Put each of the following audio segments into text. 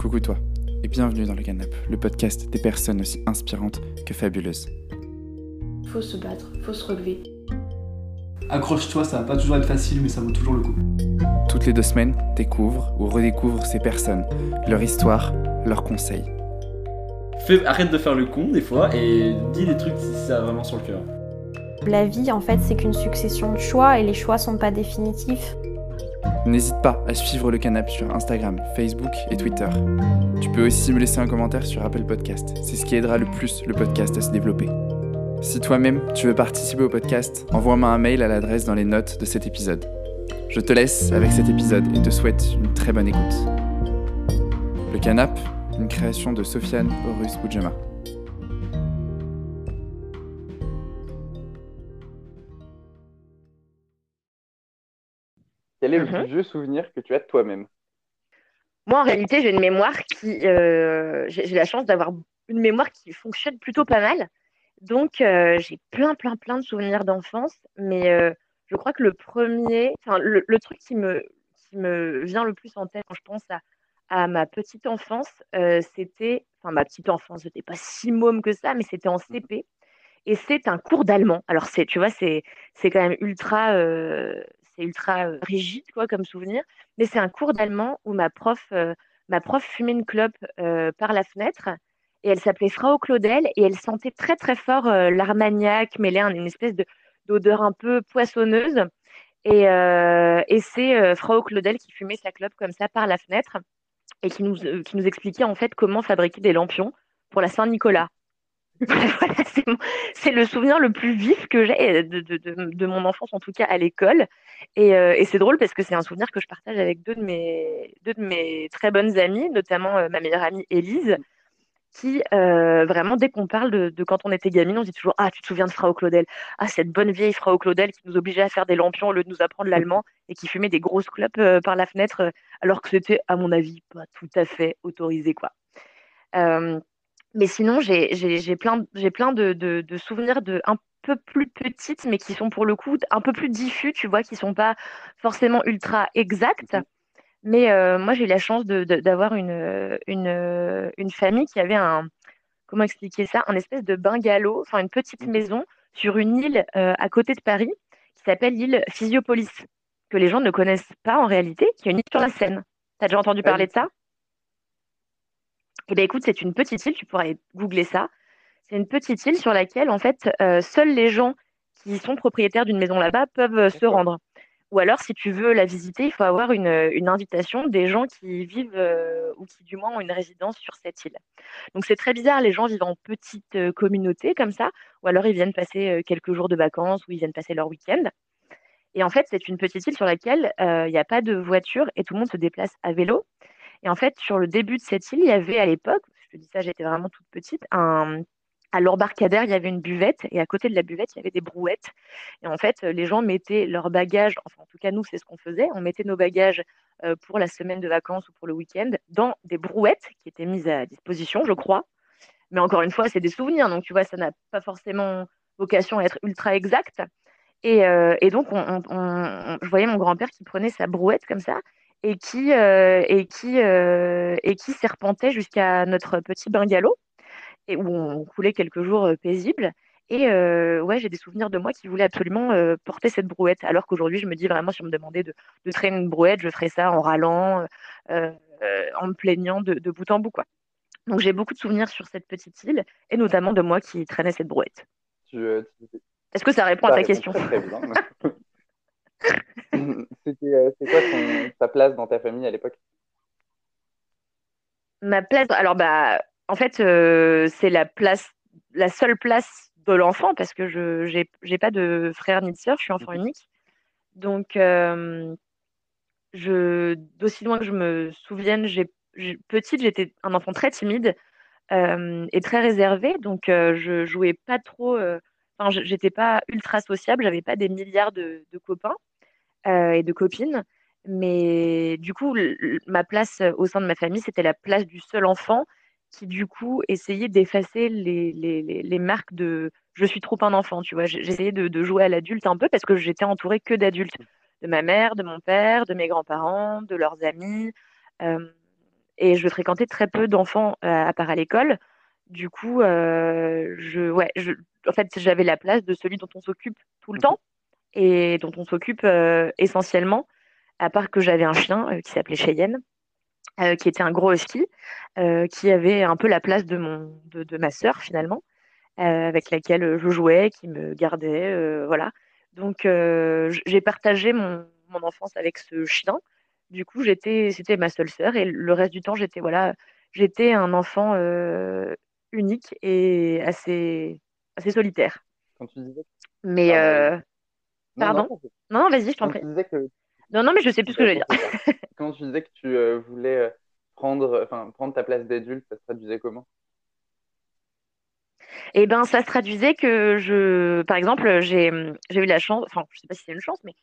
Coucou toi, et bienvenue dans le Canap, le podcast des personnes aussi inspirantes que fabuleuses. Faut se battre, faut se relever. Accroche-toi, ça va pas toujours être facile, mais ça vaut toujours le coup. Toutes les deux semaines, découvre ou redécouvre ces personnes, leur histoire, leurs conseils. Fais, arrête de faire le con des fois et dis des trucs si ça a vraiment sur le cœur. La vie, en fait, c'est qu'une succession de choix et les choix sont pas définitifs. N'hésite pas à suivre le canap sur Instagram, Facebook et Twitter. Tu peux aussi me laisser un commentaire sur Apple Podcast. C'est ce qui aidera le plus le podcast à se développer. Si toi-même tu veux participer au podcast, envoie-moi un mail à l'adresse dans les notes de cet épisode. Je te laisse avec cet épisode et te souhaite une très bonne écoute. Le canap, une création de Sofiane Horus Boudjama. Quel est le Mhm. plus vieux souvenir que tu as de toi-même? Moi, en réalité, j'ai une mémoire qui. euh, j'ai la chance d'avoir une mémoire qui fonctionne plutôt pas mal. Donc, euh, j'ai plein, plein, plein de souvenirs d'enfance. Mais euh, je crois que le premier. Enfin, le, le truc qui me, qui me vient le plus en tête quand je pense à, à ma petite enfance, c'était. Enfin, ma petite enfance, j'étais pas si môme que ça, mais c'était en CP. Et c'est un cours d'allemand. Alors, c'est, tu vois, c'est, c'est quand même ultra, euh, c'est ultra euh, rigide, quoi, comme souvenir. Mais c'est un cours d'allemand où ma prof, euh, ma prof fumait une clope euh, par la fenêtre et elle s'appelait Frau Claudel et elle sentait très très fort l'armagnac mêlé à une espèce de, d'odeur un peu poissonneuse. Et, c'est Frau Claudel qui fumait sa clope comme ça par la fenêtre et qui nous, qui nous expliquait en fait comment fabriquer des lampions pour la Saint-Nicolas. C'est le souvenir le plus vif que j'ai de, de, de, de mon enfance, en tout cas à l'école. Et, euh, et c'est drôle parce que c'est un souvenir que je partage avec deux de mes, deux de très bonnes amies, notamment euh, ma meilleure amie Élise, qui euh, vraiment, dès qu'on parle de, quand on était gamine, on dit toujours Ah, tu te souviens de Frau Claudel? Ah, cette bonne vieille Frau Claudel qui nous obligeait à faire des lampions au lieu de nous apprendre l'allemand et qui fumait des grosses clopes euh, par la fenêtre, euh, alors que c'était, à mon avis, pas tout à fait autorisé, quoi. Mais sinon, j'ai j'ai- j'ai plein, j'ai plein de, de, de souvenirs de un peu plus petites, mais qui sont pour le coup un peu plus diffus, tu vois, qui sont pas forcément ultra exacts. Mais euh, moi, j'ai eu la chance d'avoir une, une, une famille qui avait un, comment expliquer ça, un espèce de bungalow, enfin une petite maison sur une île euh, à côté de Paris qui s'appelle l'île Physiopolis, que les gens ne connaissent pas en réalité, qui est une île sur la Seine. T'as déjà entendu parler de ça? Eh bien, écoute, c'est une petite île, tu pourrais googler ça. C'est une petite île sur laquelle, en fait, euh, seuls les gens qui sont propriétaires d'une maison là-bas peuvent euh, se rendre. Ou alors, si tu veux la visiter, il faut avoir une, une invitation des gens qui vivent euh, ou qui, du moins, ont une résidence sur cette île. Donc, c'est très bizarre, les gens vivent en petite euh, communauté comme ça, ou alors ils viennent passer quelques jours de vacances ou ils viennent passer leur week-end. Et en fait, c'est une petite île sur laquelle il n'y a pas de voiture et tout le monde se déplace à vélo. Et en fait, sur le début de cette île, il y avait à l'époque, je te dis ça, j'étais vraiment toute petite, un, à l'embarcadère, il y avait une buvette et à côté de la buvette, il y avait des brouettes. Et en fait, les gens mettaient leurs bagages, enfin en tout cas nous, c'est ce qu'on faisait, on mettait nos bagages euh, pour la semaine de vacances ou pour le week-end dans des brouettes qui étaient mises à disposition, je crois. Mais encore une fois, c'est des souvenirs, donc tu vois, ça n'a pas forcément vocation à être ultra exact. Et, euh, donc, on, on- on- je voyais mon grand-père qui prenait sa brouette comme ça et qui, euh, et qui, euh, et qui serpentait jusqu'à notre petit bungalow et où on coulait quelques jours euh, paisibles. Et euh, ouais, j'ai des souvenirs de moi qui voulais absolument euh, porter cette brouette, alors qu'aujourd'hui, je me dis vraiment, si on me demandait de, de traîner une brouette, je ferais ça en râlant, euh, en me plaignant de, de bout en bout, quoi. Donc, j'ai beaucoup de souvenirs sur cette petite île, et notamment de moi qui traînais cette brouette. tu, tu- Est-ce que ça répond à ta question? Très, très bien. C'était, euh, c'est quoi ton- ta place dans ta famille à l'époque? Ma place, alors bah, en fait, euh, c'est la place, la seule place de l'enfant parce que je j'ai j'ai pas de frère ni de sœur, je suis enfant unique. Donc, euh, je d'aussi loin que je me souvienne, j'ai petite, j'étais un enfant très timide euh, et très réservé, donc je jouais pas trop. Enfin, j'étais pas ultra sociable, j'avais pas des milliards de, de copains et de copines. Mais du coup, ma place euh, au sein de ma famille, c'était la place du seul enfant qui, du coup, essayait d'effacer les, les, les, les marques de je suis trop un enfant, tu vois. J'essayais de, de jouer à l'adulte un peu parce que j'étais entourée que d'adultes, de ma mère, de mon père, de mes grands-parents, de leurs amis. Euh, et je fréquentais très peu d'enfants à part à l'école. Du coup, je, ouais, je, en fait, j'avais la place de celui dont on s'occupe tout le Mhm. temps et dont on s'occupe essentiellement, à part que j'avais un chien qui s'appelait Cheyenne, qui était un gros husky, qui avait un peu la place de, mon, de, de ma sœur finalement, avec laquelle je jouais, qui me gardait, voilà. Donc, j'ai partagé mon, mon enfance avec ce chien. Du coup, j'étais, c'était ma seule sœur et le reste du temps, j'étais voilà, j'étais un enfant unique et assez, assez solitaire. Quand tu disais. Mais euh, pardon non, non, non, vas-y, je t'en prie. tu disais que. Non, non, mais je sais plus ce que je veux dire. Quand tu disais que tu euh, voulais euh, prendre, prendre ta place d'adulte, ça se traduisait comment? Eh ben, ça se traduisait que je, par exemple, j'ai, j'ai eu la chance, enfin, je sais pas si c'est une chance, mais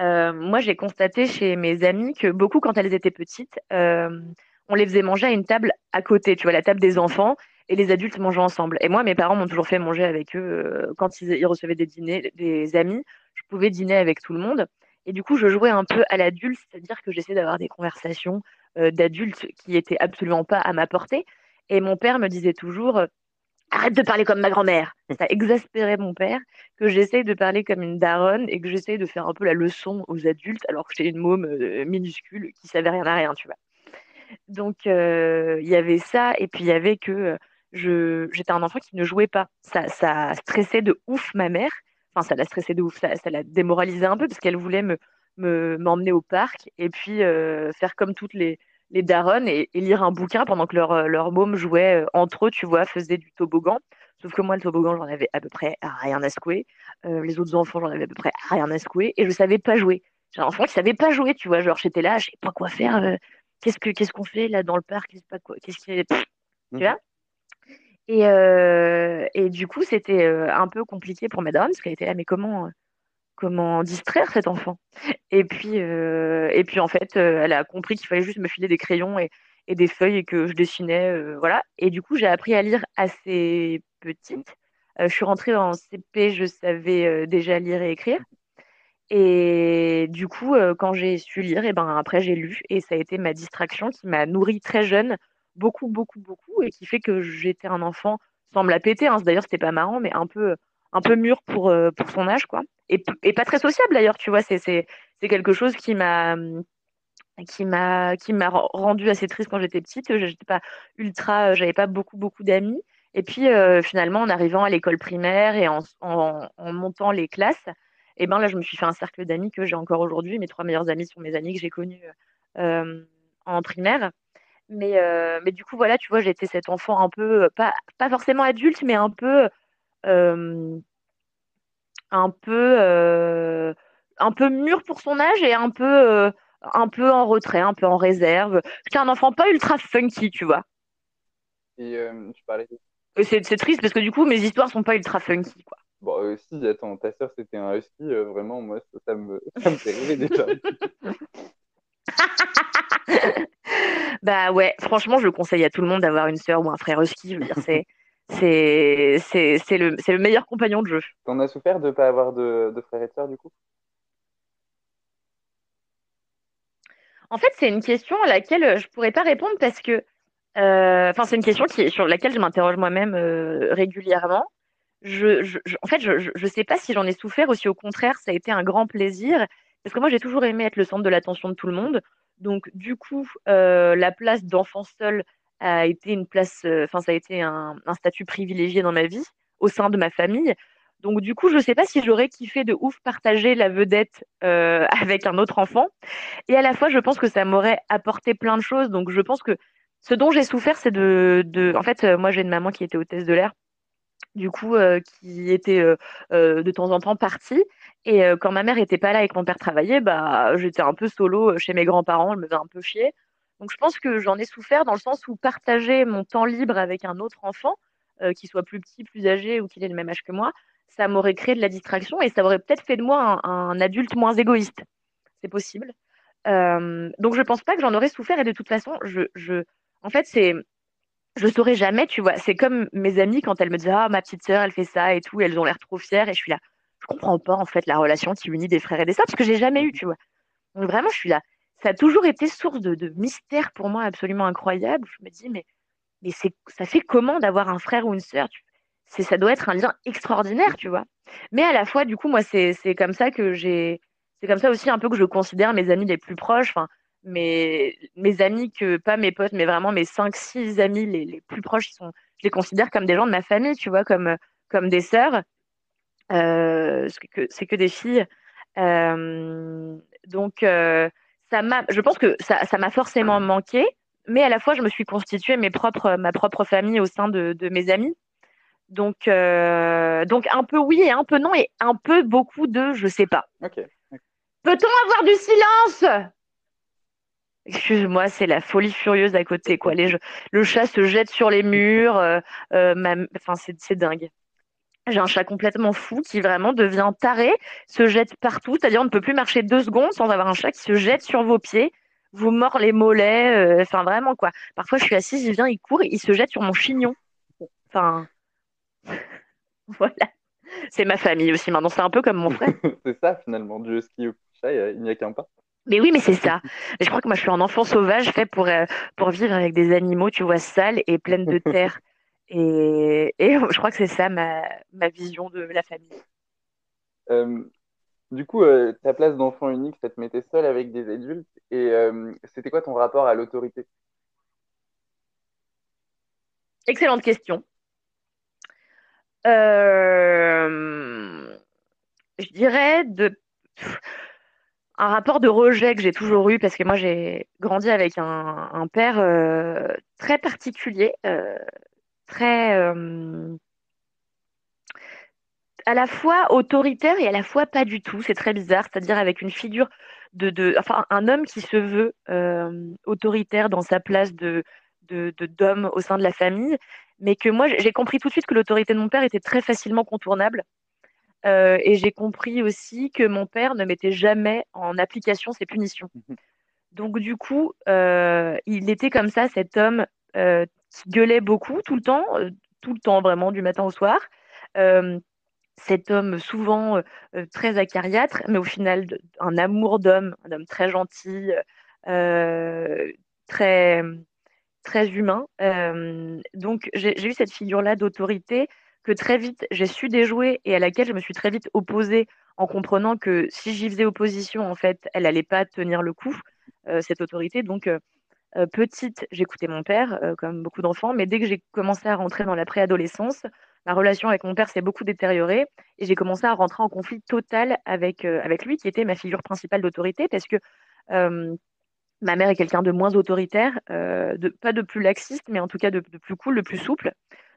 euh, moi, j'ai constaté chez mes amies que beaucoup, quand elles étaient petites, euh, on les faisait manger à une table à côté, tu vois, la table des enfants, et les adultes mangeaient ensemble. Et moi, mes parents m'ont toujours fait manger avec eux euh, quand ils, ils recevaient des dîners, des amis, je pouvais dîner avec tout le monde. Et du coup, je jouais un peu à l'adulte, c'est-à-dire que j'essayais d'avoir des conversations euh, d'adultes qui étaient absolument pas à ma portée. Et mon père me disait toujours, arrête de parler comme ma grand-mère. Ça exaspérait mon père que j'essaye de parler comme une daronne et que j'essaye de faire un peu la leçon aux adultes alors que j'étais une môme euh, minuscule qui savait rien à rien, tu vois. Donc euh, il y avait ça et puis il y avait que j'étais un enfant qui ne jouait pas. Ça, ça stressait de ouf ma mère. Enfin, ça la stressait de ouf, ça, ça la démoralisait un peu parce qu'elle voulait me me- m'emmener au parc et puis euh, faire comme toutes les les daronnes et, et lire un bouquin pendant que leur, euh, leur môme jouait euh, entre eux, tu vois, faisait du toboggan. Sauf que moi, le toboggan, j'en avais à peu près rien à secouer. Euh, les autres enfants, j'en avais à peu près rien à secouer. Et je savais pas jouer. J'ai un enfant qui savait pas jouer, tu vois. Genre, j'étais là, je sais pas quoi faire. euh, qu'est-ce que qu'on fait là dans le parc? Qu'est-ce est... Pff, Tu Mhm. vois? Et, euh, et du coup, c'était euh, un peu compliqué pour ma daronne parce qu'elle était là, mais comment, euh, comment distraire cet enfant? Et puis, et puis en fait, elle a compris qu'il fallait juste me filer des crayons et, et des feuilles et que je dessinais, voilà. Et du coup, j'ai appris à lire assez petite. Je suis rentrée en CP, je savais déjà lire et écrire. Et du coup, quand j'ai su lire, et ben après j'ai lu et ça a été ma distraction qui m'a nourrie très jeune, beaucoup, beaucoup, beaucoup, et qui fait que j'étais un enfant sans me la péter. Hein. D'ailleurs, c'était pas marrant, mais un peu, un peu mûr pour, euh, pour son âge, quoi. Et, pas très sociable d'ailleurs, tu vois. C'est, quelque chose qui m'a, qui m'a, qui m'a rendu assez triste quand j'étais petite. J'étais pas ultra, euh, j'avais pas beaucoup, beaucoup d'amis. Et puis euh, finalement, en arrivant à l'école primaire et en, montant les classes, et ben là, je me suis fait un cercle d'amis que j'ai encore aujourd'hui. Mes trois meilleurs amis sont mes amis que j'ai connus en primaire. Mais, euh, mais du coup, voilà, tu vois, j'étais cet enfant un peu, pas, pas forcément adulte, mais un peu, euh, un peu, euh, un peu mûr pour son âge et un peu, euh, un peu en retrait, un peu en réserve. J'étais un enfant pas ultra funky, tu vois. Et euh, tu parlais C'est c'est triste parce que du coup, mes histoires sont pas ultra funky, quoi. Bon, euh, si, attends, ta sœur c'était un husky, euh, vraiment, moi, ça, ça me, ça me fait rêver déjà. Bah ouais, franchement, je conseille à tout le monde d'avoir une sœur ou un frère husky. Je veux dire, c'est, c'est, c'est, c'est le, c'est le meilleur compagnon de jeu. T'en as souffert de pas avoir de, de frères et de sœurs, du coup? En fait, c'est une question à laquelle je pourrais pas répondre parce que, euh, enfin, c'est une question qui, sur laquelle je m'interroge moi-même euh, régulièrement. Je, je- je- en fait, je, je, je sais pas si j'en ai souffert ou si au contraire, ça a été un grand plaisir. Parce que moi, j'ai toujours aimé être le centre de l'attention de tout le monde. Donc, du coup, euh, la place d'enfant seul a été une place, euh, enfin, ça a été un, statut privilégié dans ma vie, au sein de ma famille. Donc, du coup, je sais pas si j'aurais kiffé de ouf partager la vedette euh, avec un autre enfant. Et à la fois, je pense que ça m'aurait apporté plein de choses. Donc, je pense que ce dont j'ai souffert, c'est de. En fait, moi, j'ai une maman qui était hôtesse de l'air, du coup, euh, qui était euh, euh, de temps en temps partie. Et quand ma mère était pas là et que mon père travaillait, bah, j'étais un peu solo chez mes grands-parents, je me faisais un peu chier. Donc, je pense que j'en ai souffert dans le sens où partager mon temps libre avec un autre enfant, qui soit plus petit, plus âgé ou qu'il ait le même âge que moi, ça m'aurait créé de la distraction et ça aurait peut-être fait de moi un, adulte moins égoïste. C'est possible. Donc je pense pas que j'en aurais souffert et de toute façon, je, je, en fait, c'est, je saurais jamais, tu vois. C'est comme mes amies quand elles me disent ah ma petite sœur, elle fait ça et tout, elles ont l'air trop fières et je suis là, je comprends pas en fait la relation qui unit des frères et des sœurs parce que j'ai jamais eu, tu vois. Donc vraiment, je suis là. ça a toujours été source de, mystère pour moi absolument incroyable. Je me dis, mais, mais ça fait comment d'avoir un frère ou une sœur Ça doit être un lien extraordinaire, tu vois. Mais à la fois, du coup, moi, c'est, c'est comme ça que j'ai. C'est comme ça aussi un peu que je considère mes amis les plus proches. Enfin, mes, mes amis, que pas mes potes, mais vraiment mes cinq six amis les, les plus proches, ils sont, je les considère comme des gens de ma famille, tu vois, comme, comme des sœurs. Euh, c'est que, c'est que des filles. Euh, donc, euh, ça m'a, je pense que ça, ça m'a forcément manqué, mais à la fois, je me suis constituée mes propres, ma propre famille au sein de, de mes amis. Donc, euh, donc, un peu oui et un peu non, et un peu beaucoup de je sais pas. Peut-on avoir du silence? Excuse-moi, c'est la folie furieuse à côté, quoi. Le chat se jette sur les murs. euh, euh, Enfin, c'est dingue. J'ai un chat complètement fou qui vraiment devient taré, se jette partout. C'est-à-dire, on ne peut plus marcher deux secondes sans avoir un chat qui se jette sur vos pieds, vous mord les mollets. euh, Enfin, vraiment, quoi. Parfois, je suis assise, il vient, il court, il se jette sur mon chignon. Enfin, voilà. C'est ma famille aussi maintenant. C'est un peu comme mon frère. c'est ça finalement, du husky au chat, il n'y a qu'un pas. Mais oui, mais c'est ça. Je crois que moi, je suis un enfant sauvage fait pour, euh, pour vivre avec des animaux, tu vois, sales et pleines de terre. Et, et je crois que c'est ça ma, ma vision de la famille. Euh, du coup, euh, ta place d'enfant unique, ça te mettait seul avec des adultes. Et c'était quoi ton rapport à l'autorité? Excellente question. Je dirais de un rapport de rejet que j'ai toujours eu parce que moi j'ai grandi avec un, père euh, très particulier, euh, très euh, à la fois autoritaire et à la fois pas du tout. C'est très bizarre, c'est-à-dire avec une figure de, enfin un homme qui se veut autoritaire dans sa place de d'homme au sein de la famille, mais que moi j'ai compris tout de suite que l'autorité de mon père était très facilement contournable. Euh, et j'ai compris aussi que mon père ne mettait jamais en application ses punitions. Donc du coup, euh, il était comme ça, cet homme euh, qui gueulait beaucoup tout le temps, euh, tout le temps vraiment, du matin au soir. Cet homme souvent très acariâtre, mais au final un amour d'homme, un homme très gentil, très très humain. Donc j'ai j'ai eu cette figure-là d'autorité que très vite j'ai su déjouer et à laquelle je me suis très vite opposée en comprenant que si j'y faisais opposition, en fait, elle allait pas tenir le coup, euh, cette autorité. Donc euh, euh, petite, j'écoutais mon père, comme beaucoup d'enfants, mais dès que j'ai commencé à rentrer dans la préadolescence, ma relation avec mon père s'est beaucoup détériorée et j'ai commencé à rentrer en conflit total avec, avec lui, qui était ma figure principale d'autorité, parce que ma mère est quelqu'un de moins autoritaire, de, pas de plus laxiste, mais en tout cas de, de plus cool, de plus souple.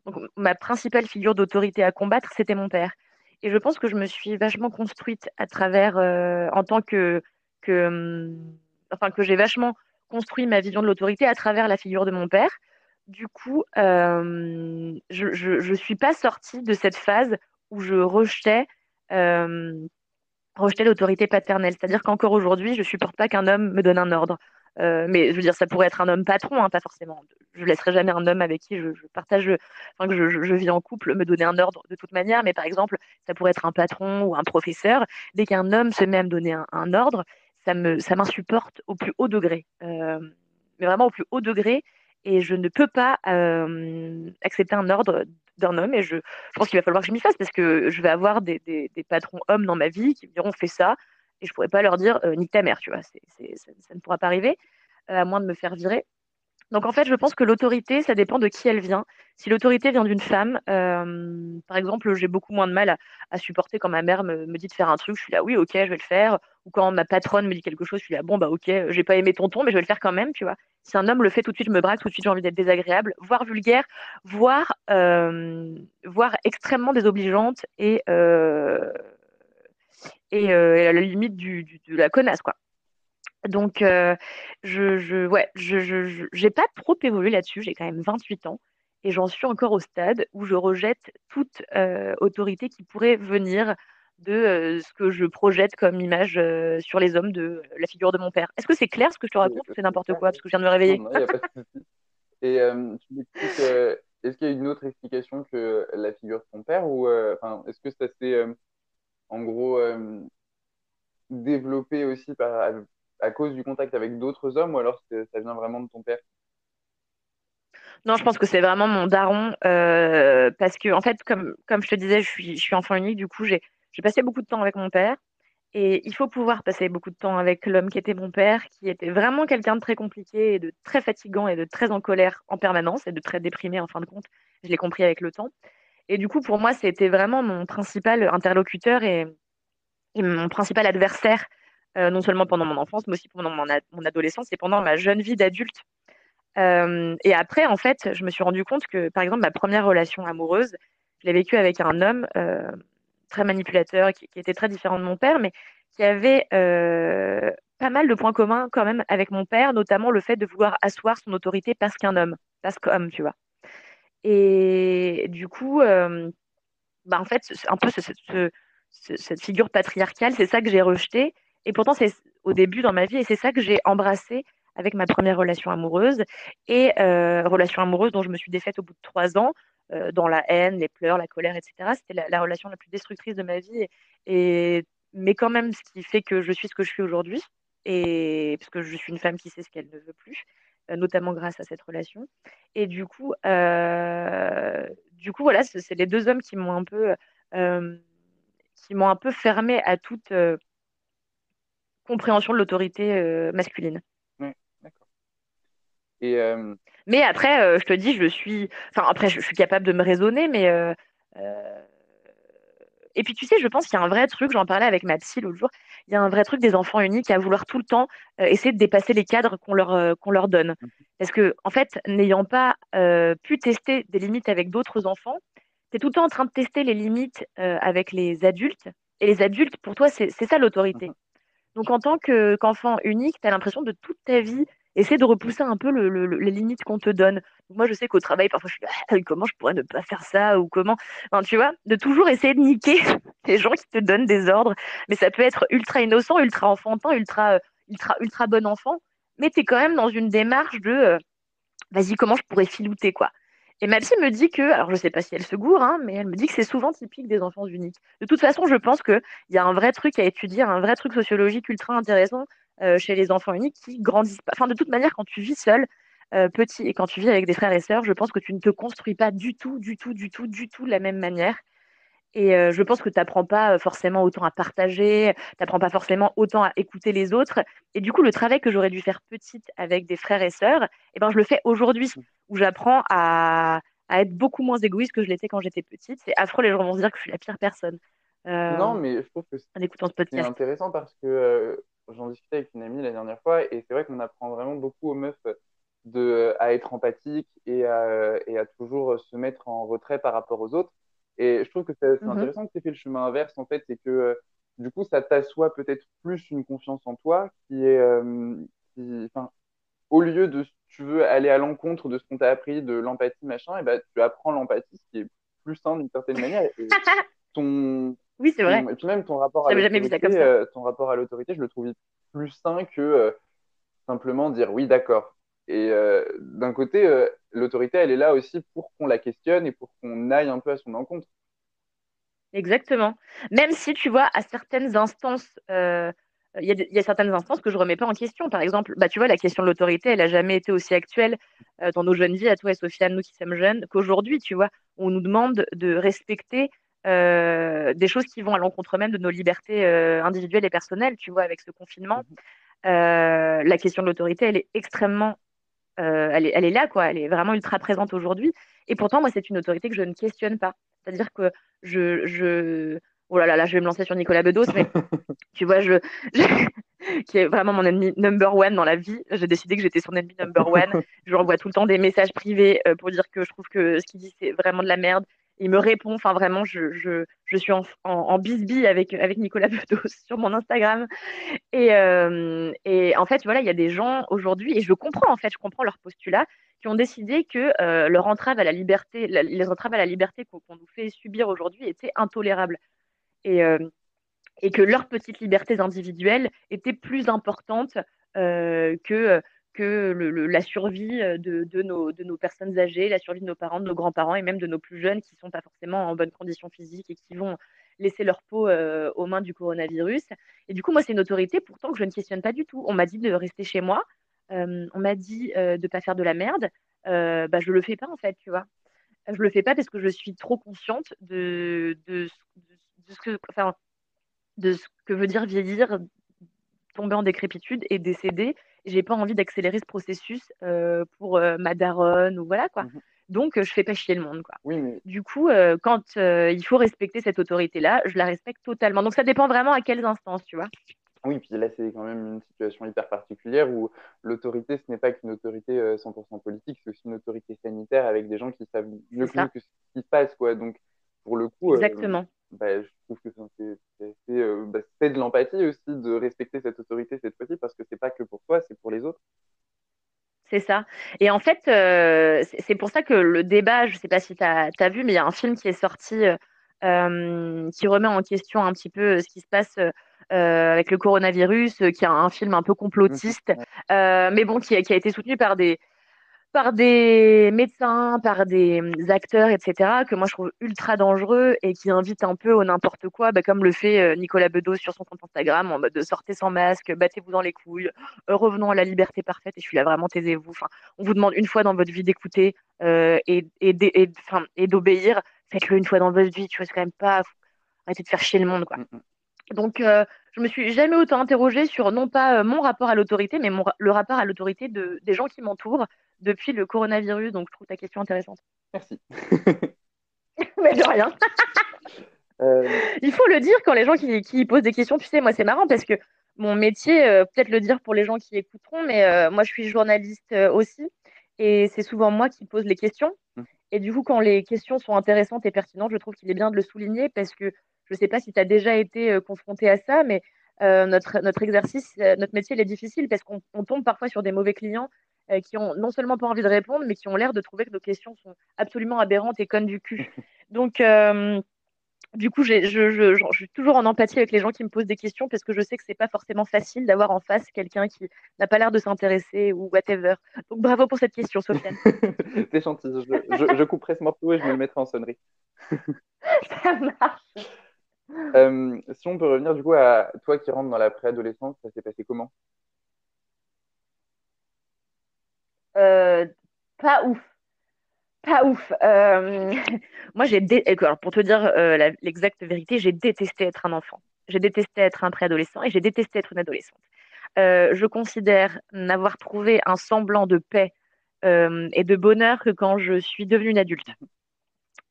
Donc ma principale figure d'autorité à combattre, c'était mon père. Et je pense que je me suis vachement construite à travers, euh, en tant que, hum, enfin que j'ai vachement construit ma vision de l'autorité à travers la figure de mon père. Du coup, euh, je, je suis pas sortie de cette phase où je rejetais, euh, rejetais l'autorité paternelle. C'est-à-dire qu'encore aujourd'hui, je supporte pas qu'un homme me donne un ordre. Euh, mais je veux dire, ça pourrait être un homme patron, hein, pas forcément. Je laisserai jamais un homme avec qui je, partage, enfin que je, vis en couple, me donner un ordre de toute manière. Mais par exemple, ça pourrait être un patron ou un professeur. Dès qu'un homme se met à me donner un, ordre, ça me, ça m'insupporte au plus haut degré. Euh, mais vraiment au plus haut degré. Et je ne peux pas euh, accepter un ordre d'un homme. Et je, pense qu'il va falloir que je m'y fasse parce que je vais avoir des, des, des, patrons hommes dans ma vie qui me diront fais ça. Et je pourrais pas leur dire euh, nique ta mère, tu vois. Ça, ne pourra pas arriver, euh, à moins de me faire virer. Donc en fait, je pense que l'autorité, ça dépend de qui elle vient. Si l'autorité vient d'une femme, euh, par exemple, j'ai beaucoup moins de mal à, supporter quand ma mère me, dit de faire un truc, je suis là, oui, ok, je vais le faire. Ou quand ma patronne me dit quelque chose, je suis là, bon, bah ok, j'ai pas aimé ton ton, mais je vais le faire quand même, tu vois. Si un homme le fait tout de suite, je me braque, tout de suite, j'ai envie d'être désagréable, voire vulgaire, voire, voire extrêmement désobligeante et, et, et à la limite du, du, de la connasse, quoi. Donc, euh, je, je, ouais, je, je, j'ai pas trop évolué là-dessus. J'ai quand même 28 ans et j'en suis encore au stade où je rejette toute euh, autorité qui pourrait venir de euh, ce que je projette comme image euh, sur les hommes de la figure de mon père. Est-ce que c'est clair ce que je te raconte? Ou c'est n'importe quoi parce que je viens de me réveiller non, non, y a pas de souci. Et euh, tu m'expliques, euh, est-ce qu'il y a une autre explication que la figure de ton père ou est-ce que ça s'est en gros développé aussi à cause du contact avec d'autres hommes ou alors ça vient vraiment de ton père? Non, je pense que c'est vraiment mon daron euh, parce que en fait, comme, comme je te disais, je suis, je suis enfant unique, du coup, j'ai passé beaucoup de temps avec mon père. Et il faut pouvoir passer beaucoup de temps avec l'homme qui était mon père, qui était vraiment quelqu'un de très compliqué et de très fatigant et de très en colère en permanence et de très déprimé en fin de compte. Je l'ai compris avec le temps. Et du coup, pour moi, c'était vraiment mon principal interlocuteur et, mon principal adversaire, euh, non seulement pendant mon enfance, mais aussi pendant mon, adolescence et pendant ma jeune vie d'adulte. Euh, et après, en fait, je me suis rendu compte que, par exemple, ma première relation amoureuse, je l'ai vécue avec un homme euh, très manipulateur, qui, était très différent de mon père, mais qui avait pas mal de points communs quand même avec mon père, notamment le fait de vouloir asseoir son autorité parce qu'un homme, parce qu'homme, tu vois. Et du coup, bah, en fait, un peu cette figure patriarcale, c'est ça que j'ai rejeté. Et pourtant, c'est au début dans ma vie, et c'est ça que j'ai embrassé avec ma première relation amoureuse et euh, relation amoureuse dont je me suis défaite au bout de trois ans euh, dans la haine, les pleurs, la colère, etc. C'était la, relation la plus destructrice de ma vie et, mais quand même ce qui fait que je suis ce que je suis aujourd'hui et parce que je suis une femme qui sait ce qu'elle ne veut plus euh, notamment grâce à cette relation et du coup du coup voilà c'est les deux hommes qui m'ont un peu qui m'ont un peu fermé à toute compréhension de l'autorité masculine. Euh, mais après, euh, je te dis, je suis. Enfin, après, je, suis capable de me raisonner, mais. Euh, et puis, tu sais, je pense qu'il y a un vrai truc, j'en parlais avec ma psy l'autre jour, il y a un vrai truc des enfants uniques à vouloir tout le temps essayer de dépasser les cadres qu'on leur, qu'on leur donne. Mhm. Parce que, en fait, n'ayant pas pu tester des limites avec d'autres enfants, tu es tout le temps en train de tester les limites avec les adultes. Et les adultes, pour toi, c'est ça l'autorité. Mhm. Donc, en tant qu'enfant unique, tu as l'impression de toute ta vie essaie de repousser un peu les limites qu'on te donne. moi, je sais qu'au travail, parfois, je suis ah, comment je pourrais ne pas faire ça ou comment? Tu vois, de toujours essayer de niquer les gens qui te donnent des ordres. Mais ça peut être ultra innocent, ultra enfantin, ultra, ultra, ultra bon enfant. Mais tu es quand même dans une démarche de euh, vas-y, comment je pourrais filouter, quoi? Et ma psy me dit que, alors je sais pas si elle se gourre, hein, mais elle me dit que c'est souvent typique des enfants uniques. De toute façon, je pense qu'il y a un vrai truc à étudier, un vrai truc sociologique ultra intéressant euh, chez les enfants uniques qui grandissent pas. Enfin, de toute manière, quand tu vis seul, euh, petit, et quand tu vis avec des frères et sœurs, je pense que tu ne te construis pas du tout, du tout, du tout, du tout de la même manière. Et euh, je pense que tu n'apprends pas forcément autant à partager, tu n'apprends pas forcément autant à écouter les autres. Et du coup, le travail que j'aurais dû faire petite avec des frères et sœurs, eh ben, je le fais aujourd'hui, où j'apprends à, à, être beaucoup moins égoïste que je l'étais quand j'étais petite. C'est affreux, les gens vont se dire que je suis la pire personne. non, mais je trouve que c'est intéressant parce que j'en discutais avec une amie la dernière fois, et c'est vrai qu'on apprend vraiment beaucoup aux meufs de, à être empathique et à, et à toujours se mettre en retrait par rapport aux autres. Et je trouve que c'est mhm. intéressant que tu aies fait le chemin inverse, en fait, c'est que du coup, ça t'assoit peut-être plus une confiance en toi qui est. Euh, au lieu de, tu veux, aller à l'encontre de ce qu'on t'a appris, de l'empathie, machin, et ben, tu apprends l'empathie, ce qui est plus sain d'une certaine manière. Et ton, oui, c'est vrai. Et puis même ton rapport à l'autorité, euh, ton rapport à l'autorité, je le trouve plus sain que euh, simplement dire oui, d'accord. Et euh, d'un côté, l'autorité, elle est là aussi pour qu'on la questionne et pour qu'on aille un peu à son encontre. Exactement. Même si tu vois, à certaines instances, il y, a certaines instances que je remets pas en question. Par exemple, bah, tu vois, la question de l'autorité, elle a jamais été aussi actuelle dans nos jeunes vies, à toi et Sofiane, nous qui sommes jeunes, qu'aujourd'hui, tu vois, on nous demande de respecter euh, des choses qui vont à l'encontre même de nos libertés euh, individuelles et personnelles, tu vois, avec ce confinement. Mhm. Euh, la question de l'autorité, elle est extrêmement, elle est, elle, est, là, quoi. Elle est vraiment ultra présente aujourd'hui. Et pourtant, moi, c'est une autorité que je ne questionne pas. C'est-à-dire que je, je, oh là là, là, je vais me lancer sur Nicolas Bedos, mais tu vois, je, qui est vraiment mon ennemi number one dans la vie. J'ai décidé que j'étais son ennemi number one. je lui envoie tout le temps des messages privés pour dire que je trouve que ce qu'il dit, c'est vraiment de la merde il me répond. Enfin, vraiment, je, je, je suis en, en, bisbille avec, avec Nicolas Bedos sur mon Instagram. Et, euh, et en fait, voilà, il y a des gens aujourd'hui, et je comprends, en fait, je comprends leur postulat, qui ont décidé que euh, leur entrave à la liberté, les entraves à la liberté qu'on nous fait subir aujourd'hui étaient intolérables. Et, euh, et que leurs petites libertés individuelles étaient plus importantes que que la survie de, nos, personnes âgées, la survie de nos parents, de nos grands-parents et même de nos plus jeunes qui ne sont pas forcément en bonne condition physique et qui vont, laisser leur peau aux mains du coronavirus. Et du coup, moi, c'est une autorité pourtant que je ne questionne pas du tout. On m'a dit de rester chez moi. on m'a dit de ne pas faire de la merde. bah, je le fais pas, en fait, tu vois. Je le fais pas parce que je suis trop consciente de ce que veut dire vieillir, tomber en décrépitude et décéder. J'ai pas envie d'accélérer ce processus pour ma daronne ou voilà quoi. Mmh donc, je fais pas chier le monde. Quoi. Oui, Du coup, quand il faut respecter cette autorité-là, je la respecte totalement. Donc, ça dépend vraiment à quelles instances, tu vois. Oui, puis là, c'est quand même une situation hyper particulière où l'autorité, ce n'est pas qu'une autorité 100% politique, c'est aussi une autorité sanitaire avec des gens qui savent mieux que ce qui se passe. Quoi. Donc, pour le coup, Exactement. Bah, je trouve que bah, c'est de l'empathie aussi de respecter cette autorité cette fois-ci parce que c'est pas que pour toi, c'est pour les autres. C'est ça. Et en fait, euh, c'est pour ça que le débat, je ne sais pas si tu as, vu, mais il y a un film qui est sorti euh, qui remet en question un petit peu ce qui se passe euh, avec le coronavirus, qui est un film un peu complotiste, mais bon, qui a été soutenu par des, par des médecins, par des hum, acteurs, etc., que moi je trouve ultra dangereux et qui invitent un peu au n'importe quoi, bah, comme le fait euh, Nicolas Bedos sur son compte Instagram, en mode de sortez sans masque, battez-vous dans les couilles, euh, revenons à la liberté parfaite, et je suis là vraiment, taisez-vous. Enfin, on vous demande une fois dans votre vie d'écouter euh, et, et, et d'obéir, faites-le une fois dans votre vie, tu vois, c'est quand même pas. Arrêtez de faire chier le monde, quoi. Mm, mm. Donc, je me suis jamais autant interrogée sur non pas mon rapport à l'autorité, mais le rapport à l'autorité de, des gens qui m'entourent depuis le coronavirus. Donc, je trouve ta question intéressante. Merci. Mais de rien. Euh. Il faut le dire quand les gens qui, posent des questions, tu sais, moi, c'est marrant parce que mon métier, euh, peut-être le dire pour les gens qui écouteront, mais euh, moi, je suis journaliste aussi. Et c'est souvent moi qui pose les questions. Mmh. Et du coup, quand les questions sont intéressantes et pertinentes, je trouve qu'il est bien de le souligner parce que je ne sais pas si tu as déjà été confronté à ça, mais notre, notre exercice, notre métier, il est difficile parce qu'on tombe parfois sur des mauvais clients euh, qui ont non seulement pas envie de répondre, mais qui ont l'air de trouver que nos questions sont absolument aberrantes et connes du cul. Donc, euh, du coup, je, je, suis toujours en empathie avec les gens qui me posent des questions parce que je sais que c'est pas forcément facile d'avoir en face quelqu'un qui n'a pas l'air de s'intéresser ou whatever. Donc, bravo pour cette question, Sofiane. C'est gentil. Je, couperai ce morceau et je me le mettrai en sonnerie. Ça marche. Euh, si on peut revenir du coup à toi qui rentres dans la préadolescence, ça s'est passé comment? Euh, pas ouf. Pas ouf. Euh, moi, j'ai Alors, pour te dire euh, l'exacte vérité, j'ai détesté être un enfant. J'ai détesté être un préadolescent et j'ai détesté être une adolescente. je considère n'avoir trouvé un semblant de paix et de bonheur que quand je suis devenue une adulte.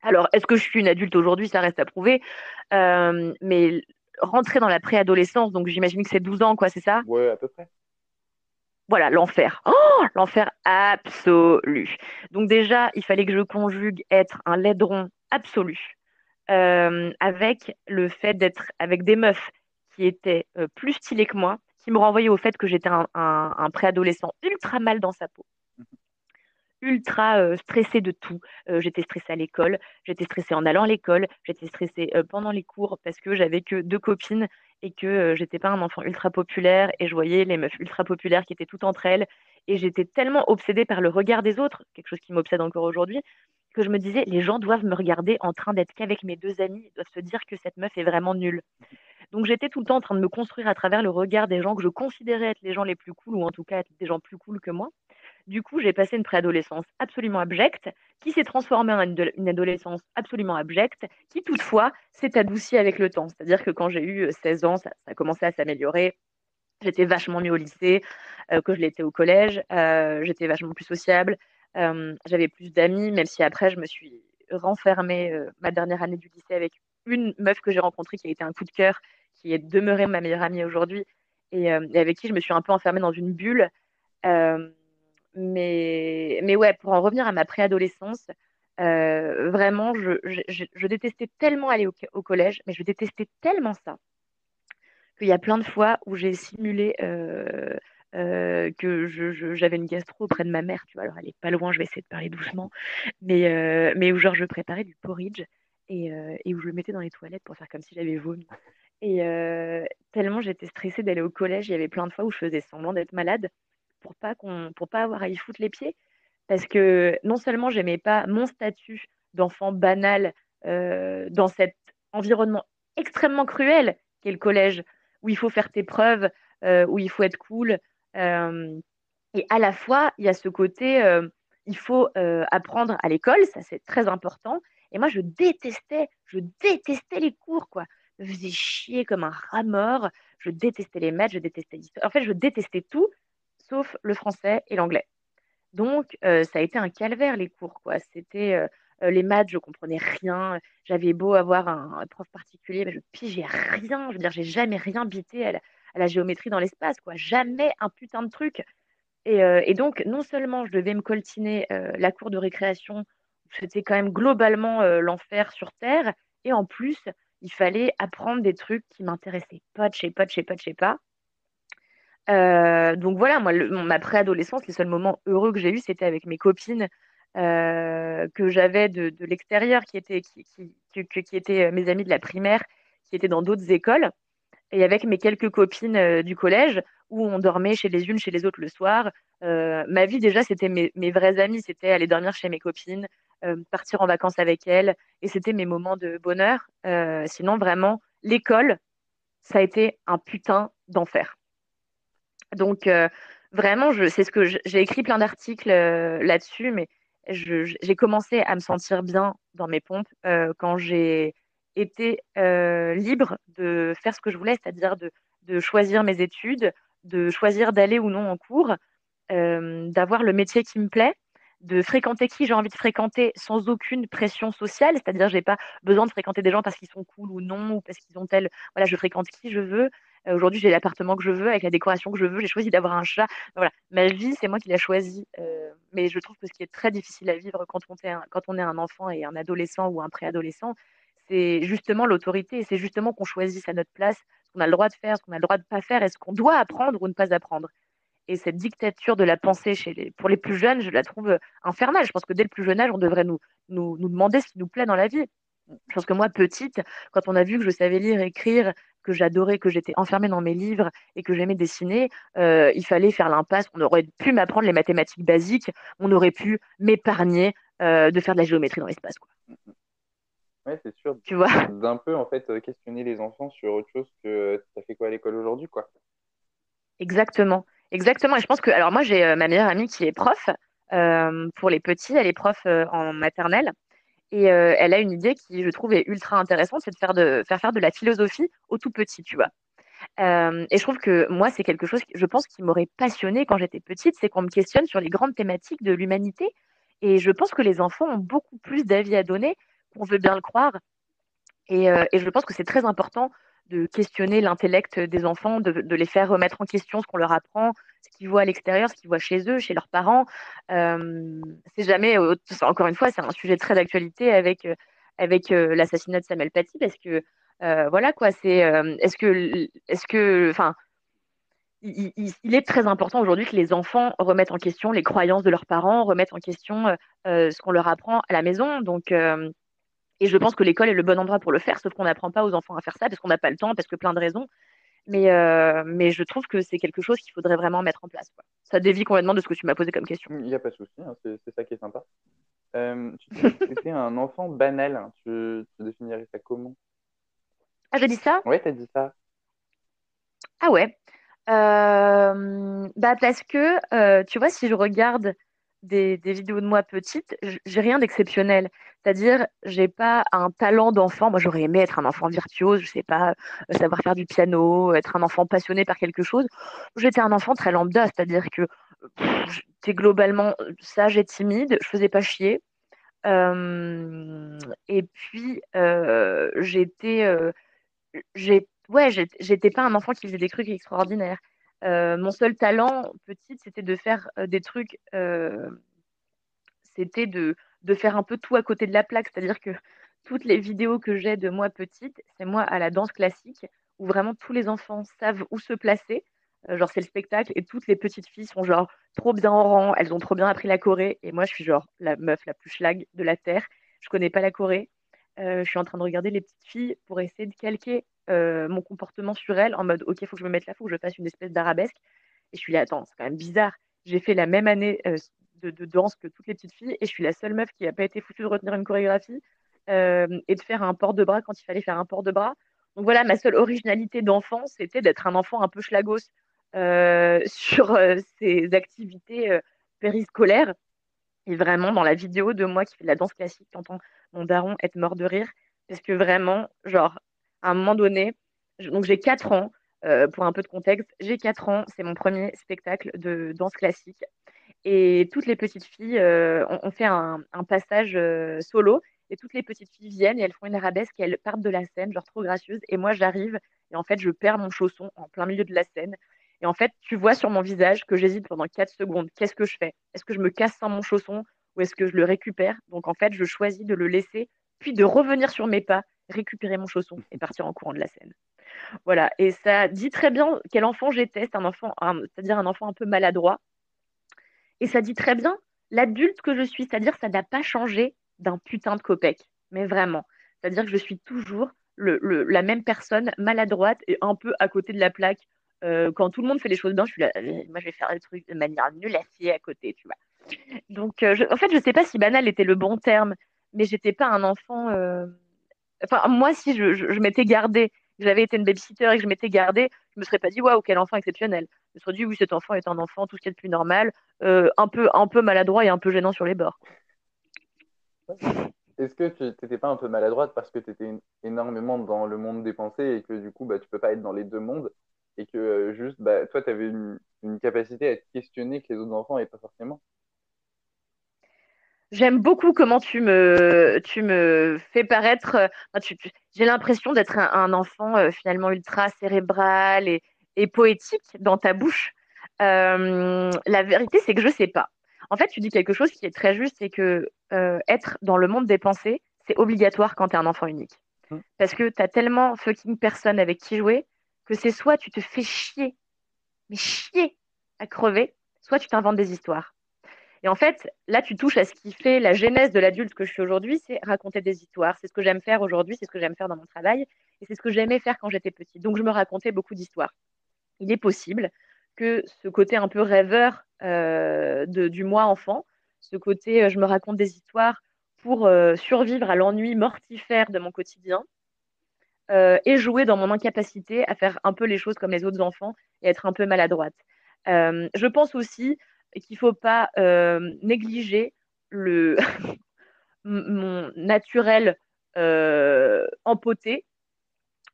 Alors, est-ce que je suis une adulte aujourd'hui? Ça reste à prouver. mais rentrer dans la préadolescence, donc j'imagine que c'est 12 ans, quoi, c'est ça? Ouais, à peu près voilà, l'enfer. Oh, l'enfer absolu. Donc déjà, il fallait que je conjugue être un laidron absolu euh, avec le fait d'être avec des meufs qui étaient euh, plus stylées que moi, qui me renvoyaient au fait que j'étais un, préadolescent ultra mal dans sa peau, ultra euh, stressé de tout. j'étais stressée à l'école, j'étais stressée en allant à l'école, j'étais stressée pendant les cours parce que j'avais que deux copines et que euh, j'étais pas un enfant ultra populaire et je voyais les meufs ultra populaires qui étaient toutes entre elles et j'étais tellement obsédée par le regard des autres, quelque chose qui m'obsède encore aujourd'hui, que je me disais les gens doivent me regarder en train d'être qu'avec mes deux amis, doivent se dire que cette meuf est vraiment nulle. Donc j'étais tout le temps en train de me construire à travers le regard des gens que je considérais être les gens les plus cool ou en tout cas être des gens plus cool que moi. Du coup, j'ai passé une préadolescence absolument abjecte, qui s'est transformée en une adolescence absolument abjecte, qui toutefois s'est adoucie avec le temps. C'est-à-dire que quand j'ai eu 16 euh, ans, ça, a commencé à s'améliorer. J'étais vachement mieux au lycée euh, que je l'étais au collège. Euh, j'étais vachement plus sociable. J'avais plus d'amis, même si après, je me suis renfermée ma dernière année du lycée avec une meuf que j'ai rencontrée qui a été un coup de cœur, qui est demeurée ma meilleure amie aujourd'hui et, avec qui je me suis un peu enfermée dans une bulle. Mais, mais ouais, pour en revenir à ma préadolescence, euh, vraiment, je, je, détestais tellement aller au, collège, mais je détestais tellement ça qu'il y a plein de fois où j'ai simulé euh, euh, que j'avais une gastro auprès de ma mère, tu vois. Alors, elle est pas loin, je vais essayer de parler doucement, mais, mais où genre je préparais du porridge et, et, où je le mettais dans les toilettes pour faire comme si j'avais vomi. Et tellement j'étais stressée d'aller au collège, il y avait plein de fois où je faisais semblant d'être malade pour pas qu'on pour pas avoir à y foutre les pieds parce que non seulement j'aimais pas mon statut d'enfant banal euh, dans cet environnement extrêmement cruel qu'est le collège, où il faut faire tes preuves, euh, où il faut être cool. Euh, et à la fois, il y a ce côté, il faut apprendre à l'école, ça c'est très important. Et moi, je détestais, je détestais les cours, quoi. Je me faisais chier comme un rat mort. Je détestais les maths, je détestais l'histoire. En fait, je détestais tout, sauf le français et l'anglais. Donc, ça a été un calvaire, les cours, quoi. C'était euh, les maths, je comprenais rien. J'avais beau avoir un, prof particulier, mais je pigeais rien. Je veux dire, j'ai jamais rien bité à la, géométrie dans l'espace, quoi. Jamais un putain de truc. Et, euh, donc, non seulement je devais me coltiner euh, la cour de récréation, c'était quand même globalement l'enfer sur Terre, et en plus, il fallait apprendre des trucs qui m'intéressaient pas, je sais pas, je sais pas, je sais pas. Donc voilà, moi, ma préadolescence, les seuls moments heureux que j'ai eus, c'était avec mes copines euh, que j'avais de, l'extérieur, qui étaient, qui, qui, étaient euh, mes amis de la primaire, qui étaient dans d'autres écoles, et avec mes quelques copines euh, du collège, où on dormait chez les unes, chez les autres le soir. ma vie, déjà, c'était mes, mes vrais amis, c'était aller dormir chez mes copines, partir en vacances avec elles, et c'était mes moments de bonheur. sinon, vraiment, l'école, ça a été un putain d'enfer. Donc, vraiment, c'est ce que j'ai écrit plein d'articles là-dessus, mais j'ai commencé à me sentir bien dans mes pompes euh, quand j'ai été euh, libre de faire ce que je voulais, c'est-à-dire de, choisir mes études, de choisir d'aller ou non en cours, euh, d'avoir le métier qui me plaît, de fréquenter qui? J'ai envie de fréquenter sans aucune pression sociale, c'est-à-dire j'ai pas besoin de fréquenter des gens parce qu'ils sont cool ou non ou parce qu'ils ont tel voilà, je fréquente qui je veux. Euh, aujourd'hui, j'ai l'appartement que je veux avec la décoration que je veux, j'ai choisi d'avoir un chat. Voilà, ma vie, c'est moi qui l'ai choisie. Euh, mais je trouve que ce qui est très difficile à vivre quand on est un, quand on est un enfant et un adolescent ou un préadolescent, c'est justement l'autorité et c'est justement qu'on choisisse à notre place ce qu'on a le droit de faire, ce qu'on a le droit de pas faire et ce qu'on doit apprendre ou ne pas apprendre. Et cette dictature de la pensée chez les, pour les plus jeunes, je la trouve infernale. Je pense que dès le plus jeune âge, on devrait nous, nous, nous demander ce qui nous plaît dans la vie. Je pense que moi, petite, quand on a vu que je savais lire, écrire, que j'adorais, que j'étais enfermée dans mes livres et que j'aimais dessiner, euh, il fallait faire l'impasse. On aurait pu m'apprendre les mathématiques basiques, on aurait pu m'épargner euh, de faire de la géométrie dans l'espace. Oui, c'est sûr. Tu vois? D'un peu, en fait, questionner les enfants sur autre chose que tu as fait quoi à l'école aujourd'hui, quoi. Exactement. Exactement. Je pense que, alors moi, j'ai euh, ma meilleure amie qui est prof. Euh, pour les petits, elle est prof euh, en maternelle. Et elle a une idée qui, je trouve, est ultra intéressante, c'est de faire, faire de la philosophie aux tout petits, tu vois. et je trouve que moi, c'est quelque chose, je pense, qui m'aurait passionnée quand j'étais petite, c'est qu'on me questionne sur les grandes thématiques de l'humanité. Et je pense que les enfants ont beaucoup plus d'avis à donner qu'on veut bien le croire. Et je pense que c'est très important de questionner l'intellect des enfants, de, les faire remettre en question ce qu'on leur apprend, ce qu'ils voient à l'extérieur, ce qu'ils voient chez eux, chez leurs parents. Euh, c'est jamais, euh, encore une fois, c'est un sujet très d'actualité avec, euh, avec l'assassinat de Samuel Paty, parce que voilà quoi, c'est est-ce que, est-ce que, enfin, il, il, est très important aujourd'hui que les enfants remettent en question les croyances de leurs parents, remettent en question ce qu'on leur apprend à la maison. Donc et je pense que l'école est le bon endroit pour le faire, sauf qu'on n'apprend pas aux enfants à faire ça parce qu'on n'a pas le temps, parce que plein de raisons. Mais, euh, mais je trouve que c'est quelque chose qu'il faudrait vraiment mettre en place. Ça dévie complètement de ce que tu m'as posé comme question. Il n'y a pas de souci, hein, c'est ça qui est sympa. Euh, tu étais un enfant banal, hein. tu, définirais ça comment? Ah, j'ai dit ça? Ouais, t'as dit ça. Ah ouais. Euh, bah parce que, tu vois, si je regarde des, vidéos de moi petite, j'ai rien d'exceptionnel. C'est-à-dire, j'ai pas un talent d'enfant. Moi, j'aurais aimé être un enfant virtuose, je sais pas, euh, savoir faire du piano, être un enfant passionné par quelque chose. J'étais un enfant très lambda, c'est-à-dire que j'étais globalement sage et timide, je faisais pas chier. Euh, et puis, euh, j'étais, ouais, j'étais pas un enfant qui faisait des trucs extraordinaires. Euh, mon seul talent petite, c'était de faire euh, des trucs, euh, c'était de, faire un peu tout à côté de la plaque. C'est-à-dire que toutes les vidéos que j'ai de moi petite, c'est moi à la danse classique, où vraiment tous les enfants savent où se placer. genre, c'est le spectacle, et toutes les petites filles sont genre trop bien en rang, elles ont trop bien appris la Corée, et moi, je suis genre la meuf la plus schlag de la Terre. Je connais pas la Corée. Je suis en train de regarder les petites filles pour essayer de calquer euh, mon comportement sur elle en mode ok, il faut que je me mette là, faut que je fasse une espèce d'arabesque. Et je suis là, attends, c'est quand même bizarre. J'ai fait la même année euh, de, danse que toutes les petites filles et je suis la seule meuf qui n'a pas été foutue de retenir une chorégraphie euh, et de faire un port de bras quand il fallait faire un port de bras. Donc voilà, ma seule originalité d'enfant, c'était d'être un enfant un peu schlagos sur ses activités périscolaires. Et vraiment, dans la vidéo de moi qui fais de la danse classique, j'entends mon daron être mort de rire. Parce que vraiment, genre, à un moment donné, donc j'ai 4 ans, euh, pour un peu de contexte, j'ai 4 ans, c'est mon premier spectacle de danse classique. Et toutes les petites filles, euh, on, fait un, passage euh, solo, et toutes les petites filles viennent et elles font une arabesque et elles partent de la scène, genre trop gracieuses. Et moi, j'arrive, et en fait, je perds mon chausson en plein milieu de la scène. Et en fait, tu vois sur mon visage que j'hésite pendant 4 secondes. Qu'est-ce que je fais? Est-ce que je me casse sans mon chausson ou est-ce que je le récupère? Donc en fait, je choisis de le laisser, puis de revenir sur mes pas, récupérer mon chausson et partir en courant de la scène. Voilà, et ça dit très bien quel enfant j'étais, un enfant, c'est-à-dire un enfant un peu maladroit. Et ça dit très bien l'adulte que je suis, c'est-à-dire ça n'a pas changé d'un putain de copec, mais vraiment. C'est-à-dire que je suis toujours la même personne maladroite et un peu à côté de la plaque. Euh, quand tout le monde fait les choses bien, je suis là, moi je vais faire des trucs de manière nulle à à côté, tu vois. Donc, euh, en fait, je ne sais pas si banal était le bon terme, mais j'étais pas un enfant. Euh, enfin, moi, si je, m'étais gardée, j'avais été une babysitter et que je m'étais gardée, je me serais pas dit waouh, quel enfant exceptionnel. Je me serais dit oui, cet enfant est un enfant, tout ce qui est de plus normal, un, peu, un peu maladroit et un peu gênant sur les bords. Est-ce que tu n'étais pas un peu maladroite parce que tu étais énormément dans le monde des pensées et que du coup, bah, tu peux pas être dans les deux mondes? Et que juste, bah, toi, tu avais une, une, capacité à être questionné que les autres enfants n'avaient pas forcément J'aime beaucoup comment tu me, tu me fais paraître. Euh, j'ai l'impression d'être un, enfant euh, finalement ultra cérébral et, et, poétique dans ta bouche. Euh, la vérité, c'est que je sais pas. En fait, tu dis quelque chose qui est très juste, c'est que être dans le monde des pensées, c'est obligatoire quand tu es un enfant unique. Mmh. Parce que tu as tellement fucking personne avec qui jouer que c'est soit tu te fais chier, mais chier à crever, soit tu t'inventes des histoires. Et en fait, là, tu touches à ce qui fait la genèse de l'adulte que je suis aujourd'hui, c'est raconter des histoires. C'est ce que j'aime faire aujourd'hui, c'est ce que j'aime faire dans mon travail, et c'est ce que j'aimais faire quand j'étais petite. Donc, je me racontais beaucoup d'histoires. Il est possible que ce côté un peu rêveur euh, de, du moi enfant, ce côté euh, je me raconte des histoires pour euh, survivre à l'ennui mortifère de mon quotidien, et jouer dans mon incapacité à faire un peu les choses comme les autres enfants et être un peu maladroite. je pense aussi qu'il ne faut pas euh, négliger le mon naturel euh, empoté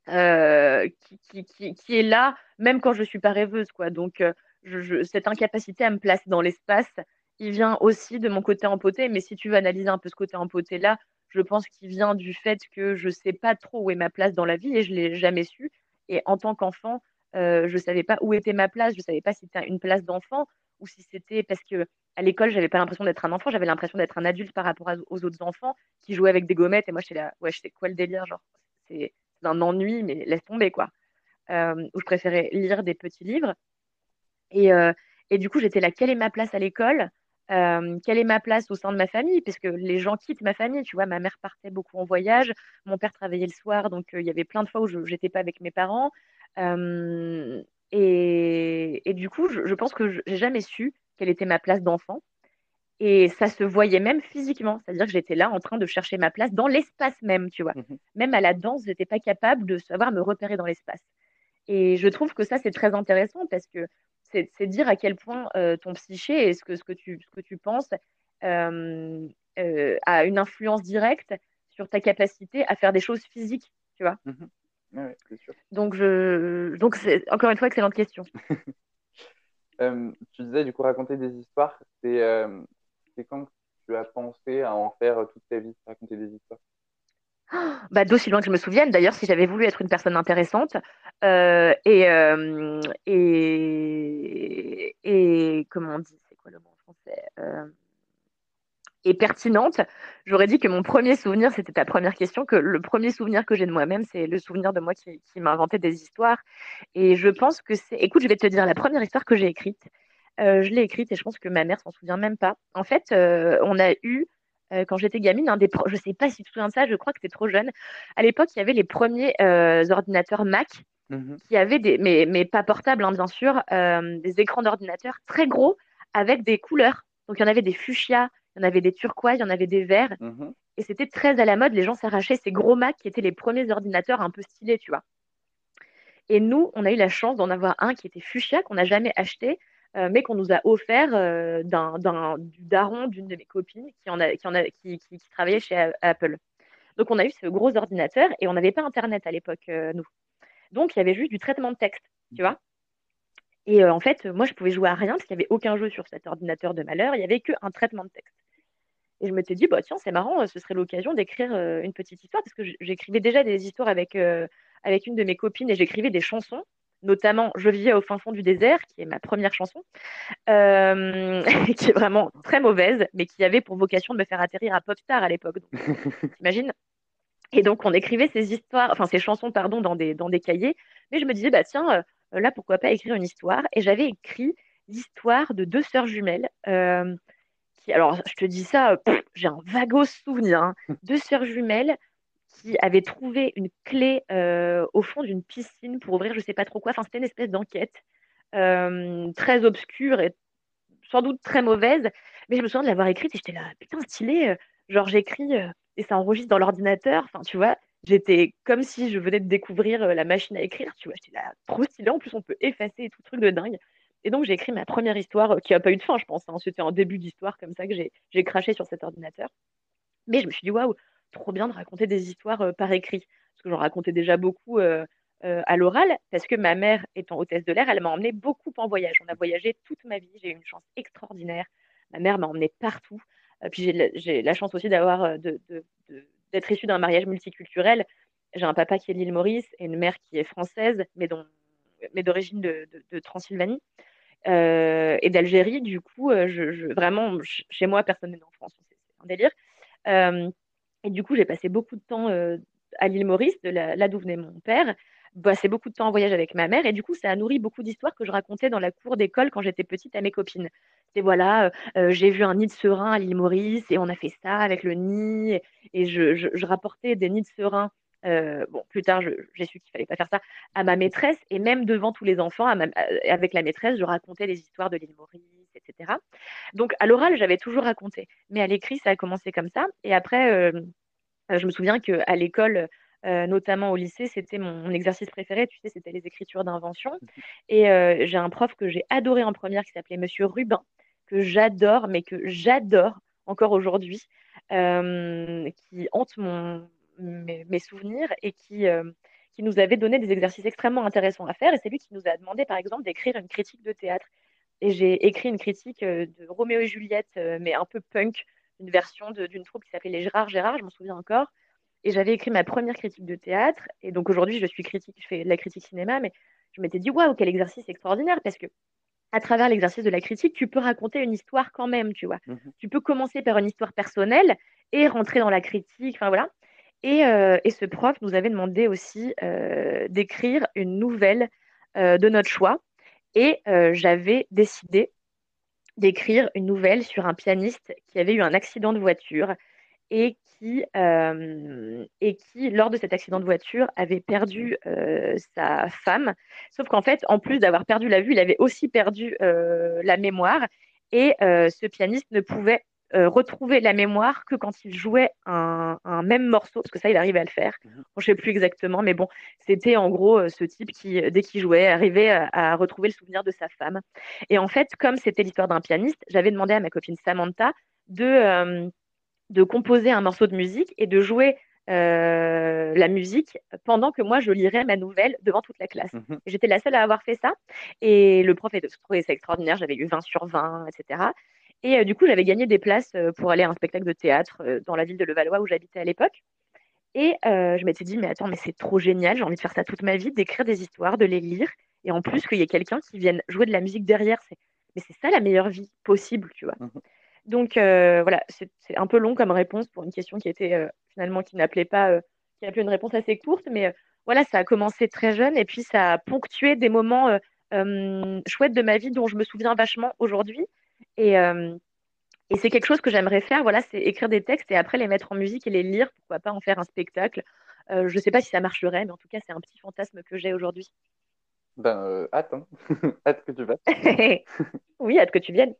euh, qui, qui, qui, est là même quand je ne suis pas rêveuse. Quoi. Donc, cette incapacité à me placer dans l'espace, il vient aussi de mon côté empoté. Mais si tu veux analyser un peu ce côté empoté-là, je pense qu'il vient du fait que je ne sais pas trop où est ma place dans la vie et je ne l'ai jamais su. Et en tant qu'enfant, je ne savais pas où était ma place, je ne savais pas si c'était une place d'enfant ou si c'était parce que à l'école, j'avais pas l'impression d'être un enfant, j'avais l'impression d'être un adulte par rapport aux autres enfants qui jouaient avec des gommettes. Et moi, j'étais là, je quoi le délire, genre, c'est un ennui, mais laisse tomber, quoi. Euh, je préférais lire des petits livres. Euh, et du coup, j'étais là, quelle est ma place à l'école? Euh, Quelle est ma place au sein de ma famille? Parce que les gens quittent ma famille, tu vois, ma mère partait beaucoup en voyage, mon père travaillait le soir, donc il y avait plein de fois où je n'étais pas avec mes parents. Et, et, du coup, je, je pense que j'ai jamais su quelle était ma place d'enfant. Et ça se voyait même physiquement, c'est-à-dire que j'étais là en train de chercher ma place dans l'espace même, tu vois. Mmh même à la danse, j'étais pas capable de savoir me repérer dans l'espace. Et je trouve que ça, c'est très intéressant parce que c'est dire à quel point euh, ton psyché et ce que, ce que, tu, ce que tu penses euh, euh, a une influence directe sur ta capacité à faire des choses physiques, tu vois. Mmh donc, je... Donc c'est encore une fois, excellente question. Tu disais, du coup, raconter des histoires, c'est quand tu as pensé à en faire toute ta vie, raconter des histoires? Bah, D'aussi loin que je me souvienne, d'ailleurs, si j'avais voulu être une personne intéressante euh, et, et, et, comment on dit, c'est quoi le mot en français et pertinente, j'aurais dit que mon premier souvenir, c'était ta première question, que le premier souvenir que j'ai de moi-même, c'est le souvenir de moi qui, qui m'a inventé des histoires. Et je pense que c'est... Écoute, je vais te dire la première histoire que j'ai écrite. Euh, je l'ai écrite et je pense que ma mère s'en souvient même pas. En fait, euh, on a eu, euh, quand j'étais gamine, un des pro... je sais pas si tu te souviens de ça, je crois que c'était trop jeune. À l'époque, il y avait les premiers ordinateurs Mac mmh qui avaient des, mais, mais pas portables, hein, bien sûr, des écrans d'ordinateur très gros avec des couleurs. Donc, il y en avait des fuchsias, il y en avait des turquoises, il y en avait des verts. Mmh Et c'était très à la mode, les gens s'arrachaient ces gros Mac qui étaient les premiers ordinateurs un peu stylés, tu vois. Et nous, on a eu la chance d'en avoir un qui était fuchsia, qu'on n'a jamais acheté, euh, mais qu'on nous a offert euh, d'un, du daron d'une de mes copines qui, en a, qui, en a, qui, qui, travaillait chez Apple. Donc, on a eu ce gros ordinateur et on n'avait pas Internet à l'époque, euh, nous. Donc, il y avait juste du traitement de texte, tu vois. Et en fait, moi, je pouvais jouer à rien parce qu'il n'y avait aucun jeu sur cet ordinateur de malheur. Il n'y avait qu'un traitement de texte. Et je me suis dit, bah, tiens, c'est marrant, ce serait l'occasion d'écrire une petite histoire parce que j'écrivais déjà des histoires avec, avec une de mes copines et j'écrivais des chansons notamment Je vivais au fin fond du désert, qui est ma première chanson, euh, qui est vraiment très mauvaise, mais qui avait pour vocation de me faire atterrir à Popstar à l'époque. T'imagines Et donc, on écrivait ces histoires, enfin ces chansons, pardon, dans des, dans des cahiers. Mais je me disais, bah tiens, euh, là, pourquoi pas écrire une histoire? Et j'avais écrit l'histoire de deux sœurs jumelles. Euh, qui, alors, je te dis ça, j'ai un vague souvenir. Hein. deux sœurs jumelles qui avait trouvé une clé euh, au fond d'une piscine pour ouvrir je sais pas trop quoi. Enfin, c'était une espèce d'enquête euh, très obscure et sans doute très mauvaise. Mais je me souviens de l'avoir écrite et j'étais là, putain, stylé. Euh, genre, j'écris et ça enregistre dans l'ordinateur. Enfin, tu vois, j'étais comme si je venais de découvrir la machine à écrire. Tu vois, j'étais là, trop stylé. En plus, on peut effacer tout truc de dingue. Et donc, j'ai écrit ma première histoire qui n'a pas eu de fin, je pense. Hein. C'était un début d'histoire comme ça que j'ai craché sur cet ordinateur. Mais je me suis dit, waouh, trop bien de raconter des histoires euh, par écrit. Parce que j'en racontais déjà beaucoup euh, euh, à l'oral, parce que ma mère, étant hôtesse de l'air, elle m'a emmené beaucoup en voyage. On a voyagé toute ma vie. J'ai eu une chance extraordinaire. Ma mère m'a emmené partout. puis j'ai la, chance aussi d'avoir d'être issue d'un mariage multiculturel. J'ai un papa qui est l'île Maurice et une mère qui est française, mais, d'origine de, Transylvanie. et d'Algérie. Du coup, vraiment, chez moi, personne n'est en France. C'est un délire. Et du coup, j'ai passé beaucoup de temps euh, à l'île Maurice, de là d'où venait mon père, passé beaucoup de temps en voyage avec ma mère. Et du coup, ça a nourri beaucoup d'histoires que je racontais dans la cour d'école quand j'étais petite à mes copines. C'est voilà, euh, euh, j'ai vu un nid de serein à l'île Maurice et on a fait ça avec le nid. Et je, rapportais des nids de serein. bon, plus tard, j'ai su qu'il fallait pas faire ça à ma maîtresse et même devant tous les enfants, avec la maîtresse, je racontais les histoires de l'île Maurice, etc. Donc à l'oral, j'avais toujours raconté, mais à l'écrit, ça a commencé comme ça. Et après, euh, euh, je me souviens qu'à l'école, euh, notamment au lycée, c'était mon, exercice préféré. Tu sais, c'était les écritures d'invention. Mmh Et j'ai un prof que j'ai adoré en première qui s'appelait Monsieur Rubin, que j'adore, mais que j'adore encore aujourd'hui, qui hante mon, mes, souvenirs et qui, qui nous avait donné des exercices extrêmement intéressants à faire. Et c'est lui qui nous a demandé, par exemple, d'écrire une critique de théâtre. Et j'ai écrit une critique euh, de Roméo et Juliette, euh, mais un peu punk, une version d'une troupe qui s'appelait Les Gérard Gérard, je m'en souviens encore. Et j'avais écrit ma première critique de théâtre. Et donc aujourd'hui, je suis critique, je fais de la critique cinéma, mais je m'étais dit, waouh, quel exercice extraordinaire, parce que à travers l'exercice de la critique, tu peux raconter une histoire quand même, tu vois. Mmh tu peux commencer par une histoire personnelle et rentrer dans la critique, enfin voilà. Et, euh, et, ce prof nous avait demandé aussi d'écrire une nouvelle de notre choix. Et euh, j'avais décidé d'écrire une nouvelle sur un pianiste qui avait eu un accident de voiture et qui, euh, lors de cet accident de voiture, avait perdu euh, sa femme. Sauf qu'en fait, en plus d'avoir perdu la vue, il avait aussi perdu la mémoire. Et ce pianiste ne pouvait euh, retrouver la mémoire que quand il jouait un, même morceau, parce que ça, il arrivait à le faire. Mhm. je ne sais plus exactement, mais bon, c'était en gros euh, ce type qui, euh, dès qu'il jouait, arrivait à, retrouver le souvenir de sa femme. Et en fait, comme c'était l'histoire d'un pianiste, j'avais demandé à ma copine Samantha de, de composer un morceau de musique et de jouer la musique pendant que moi je lirais ma nouvelle devant toute la classe. Mhm. J'étais la seule à avoir fait ça et le prof trouvait ça extraordinaire, j'avais eu 20 sur 20, etc. Et euh, du coup, j'avais gagné des places euh, pour aller à un spectacle de théâtre euh, dans la ville de Levallois où j'habitais à l'époque. Et je m'étais dit, mais attends, mais c'est trop génial, j'ai envie de faire ça toute ma vie, d'écrire des histoires, de les lire, et en plus qu'il y ait quelqu'un qui vienne jouer de la musique derrière. Mais c'est ça la meilleure vie possible, tu vois. Mmh Donc voilà, c'est un peu long comme réponse pour une question qui était finalement qui n'appelait pas, qui appelait une réponse assez courte, mais voilà, ça a commencé très jeune et puis ça a ponctué des moments chouettes de ma vie dont je me souviens vachement aujourd'hui. Et, euh, et c'est quelque chose que j'aimerais faire, voilà, c'est écrire des textes et après les mettre en musique et les lire, pourquoi pas en faire un spectacle. Euh, je ne sais pas si ça marcherait, mais en tout cas, c'est un petit fantasme que j'ai aujourd'hui. Ben, euh, hâte, hein. hâte que tu viennes. oui, hâte que tu viennes.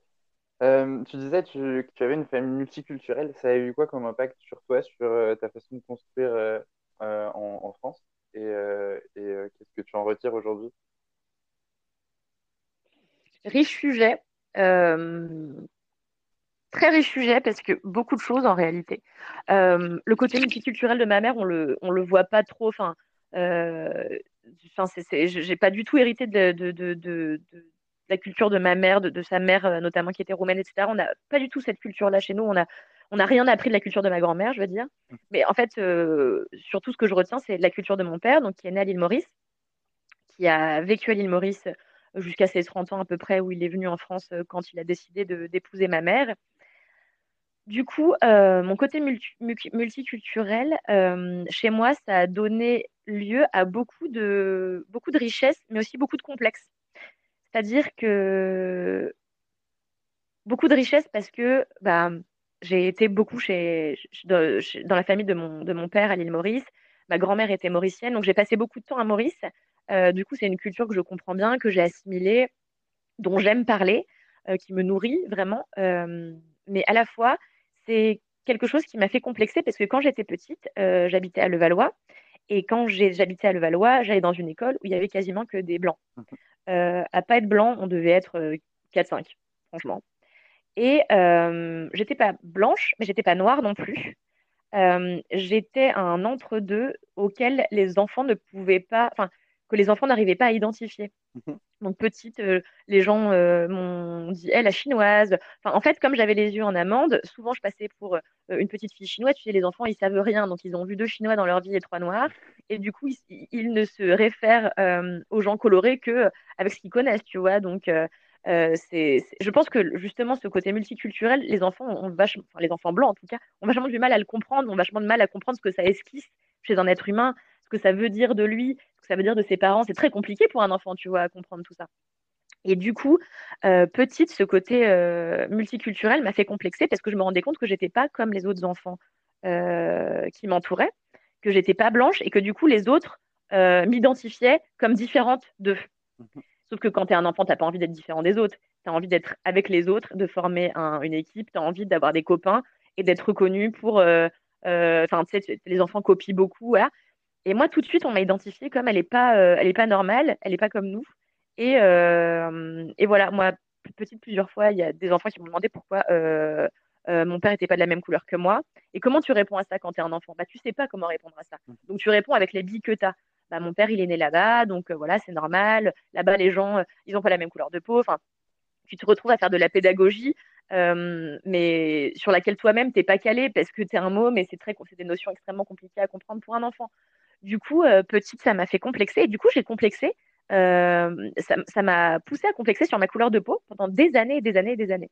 Euh, tu disais que tu avais une famille multiculturelle. Ça a eu quoi comme impact sur toi, sur euh, ta façon de construire euh, en, France? Et, qu'est-ce que tu en retires aujourd'hui? Riche sujet. Très riche sujet parce que beaucoup de choses en réalité. le côté multiculturel de ma mère, on le, le voit pas trop. Enfin, enfin, j'ai pas du tout hérité de, la culture de ma mère, de, sa mère euh, notamment qui était roumaine, etc. On n'a pas du tout cette culture-là chez nous. On a, n'a rien appris de la culture de ma grand-mère, je veux dire. Mais en fait, euh, surtout ce que je retiens, c'est la culture de mon père, donc qui est né à l'île Maurice, qui a vécu à l'île Maurice jusqu'à ses 30 ans à peu près, où il est venu en France euh, quand il a décidé d'épouser ma mère. Du coup, mon côté multiculturel, chez moi, ça a donné lieu à beaucoup de, richesses, mais aussi beaucoup de complexes. C'est-à-dire que beaucoup de richesses parce que bah, j'ai été beaucoup chez, dans la famille de mon père à l'île Maurice. Ma grand-mère était mauricienne, donc j'ai passé beaucoup de temps à Maurice. Euh, du coup, c'est une culture que je comprends bien, que j'ai assimilée, dont j'aime parler, euh, qui me nourrit vraiment. Euh, mais à la fois, c'est quelque chose qui m'a fait complexer parce que quand j'étais petite, j'habitais à Levallois. Et quand j'habitais à Levallois, j'allais dans une école où il y avait quasiment que des blancs. Euh, à pas être blanc, on devait être 4-5, euh, franchement. Et j'étais pas blanche, mais j'étais pas noire non plus. J'étais un entre-deux auquel les enfants ne pouvaient pas, enfin, que les enfants n'arrivaient pas à identifier. Mhm. Donc petite, euh, les gens euh, m'ont dit elle la chinoise. Enfin, en fait, comme j'avais les yeux en amande, souvent je passais pour euh, une petite fille chinoise. Tu sais, les enfants ils savent rien, donc ils ont vu deux chinois dans leur vie et trois noirs, et du coup ils, ne se réfèrent aux gens colorés que avec ce qu'ils connaissent, tu vois. Donc c'est, je pense que justement ce côté multiculturel, les enfants ont vachement, enfin, les enfants blancs en tout cas, ont vachement du mal à le comprendre, ont vachement de mal à comprendre ce que ça esquisse chez un être humain, ce que ça veut dire de lui, ça veut dire de ses parents. C'est très compliqué pour un enfant, tu vois, à comprendre tout ça. Et du coup, euh, petite, ce côté euh, multiculturel m'a fait complexer parce que je me rendais compte que j'étais pas comme les autres enfants euh, qui m'entouraient, que j'étais pas blanche et que du coup les autres m'identifiaient comme différente d'eux. Mhm. Sauf que quand tu es un enfant, tu n'as pas envie d'être différent des autres. Tu as envie d'être avec les autres, de former une équipe, tu as envie d'avoir des copains et d'être reconnu pour. Enfin, tu sais, les enfants copient beaucoup. Voilà. Et moi, tout de suite, on m'a identifiée comme elle n'est pas, euh, elle est pas normale, elle n'est pas comme nous. Et, euh, et, voilà, moi, petite, plusieurs fois, il y a des enfants qui m'ont demandé pourquoi euh, mon père n'était pas de la même couleur que moi. Et comment tu réponds à ça quand tu es un enfant? Bah, Tu sais pas comment répondre à ça. Mmh. Donc, tu réponds avec les billes que tu as. Bah, mon père, il est né là-bas, donc voilà, c'est normal. Là-bas, les gens, ils n'ont pas la même couleur de peau. Enfin, tu te retrouves à faire de la pédagogie, mais sur laquelle toi-même, tu n'es pas calé parce que tu es un mot, mais c'est très, c'est des notions extrêmement compliquées à comprendre pour un enfant. Du coup, euh, petite, ça m'a fait complexer. Et du coup, j'ai complexé. Euh, ça m'a poussé à complexer sur ma couleur de peau pendant des années et des années et des années.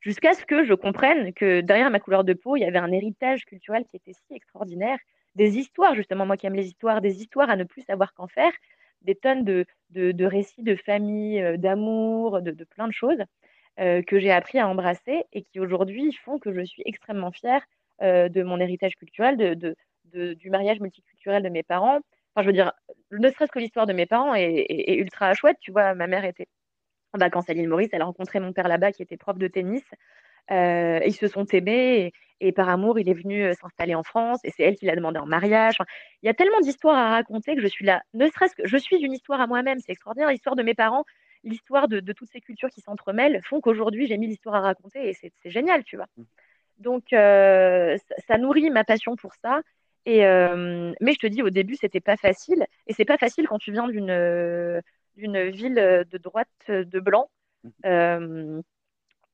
Jusqu'à ce que je comprenne que derrière ma couleur de peau, il y avait un héritage culturel qui était si extraordinaire, des histoires, justement, moi qui aime les histoires, des histoires à ne plus savoir qu'en faire, des tonnes de, récits de famille, euh, d'amour, de, de, plein de choses que j'ai appris à embrasser et qui aujourd'hui font que je suis extrêmement fière de mon héritage culturel, de, du mariage multiculturel de mes parents. Enfin, je veux dire, ne serait-ce que l'histoire de mes parents est, ultra chouette. Tu vois, ma mère était en vacances à l'île Maurice, elle a rencontré mon père là-bas qui était prof de tennis. Euh, ils se sont aimés et, par amour, il est venu euh, s'installer en France et c'est elle qui l'a demandé en mariage. il y a tellement d'histoires à raconter que je suis là. Ne serait-ce que je suis une histoire à moi-même, c'est extraordinaire. L'histoire de mes parents, l'histoire de, toutes ces cultures qui s'entremêlent font qu'aujourd'hui j'ai mis l'histoire à raconter et c'est génial, tu vois. Mmh. Donc euh, ça, nourrit ma passion pour ça et, euh, mais je te dis, au début, c'était pas facile. Et c'est pas facile quand tu viens d'une d'une ville de droite de blanc mhm. euh,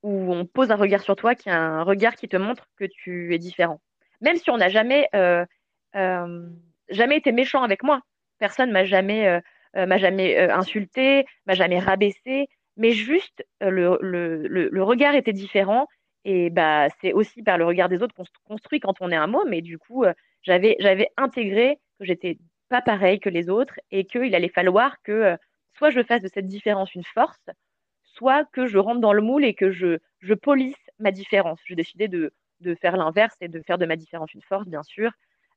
où on pose un regard sur toi qui est un regard qui te montre que tu es différent. Même si on n'a jamais, euh, jamais été méchant avec moi. Personne m'a jamais, m'a jamais insulté, m'a jamais rabaissé. Mais juste, le, le, le, regard était différent. Et bah, c'est aussi par le regard des autres qu'on se construit quand on est un mot. Mais du coup, j'avais, j'avais intégré que j'étais pas pareil que les autres et qu'il allait falloir que euh, soit je fasse de cette différence une force, soit que je rentre dans le moule et que je, je polisse ma différence. J'ai décidé de, de faire l'inverse et de faire de ma différence une force, bien sûr.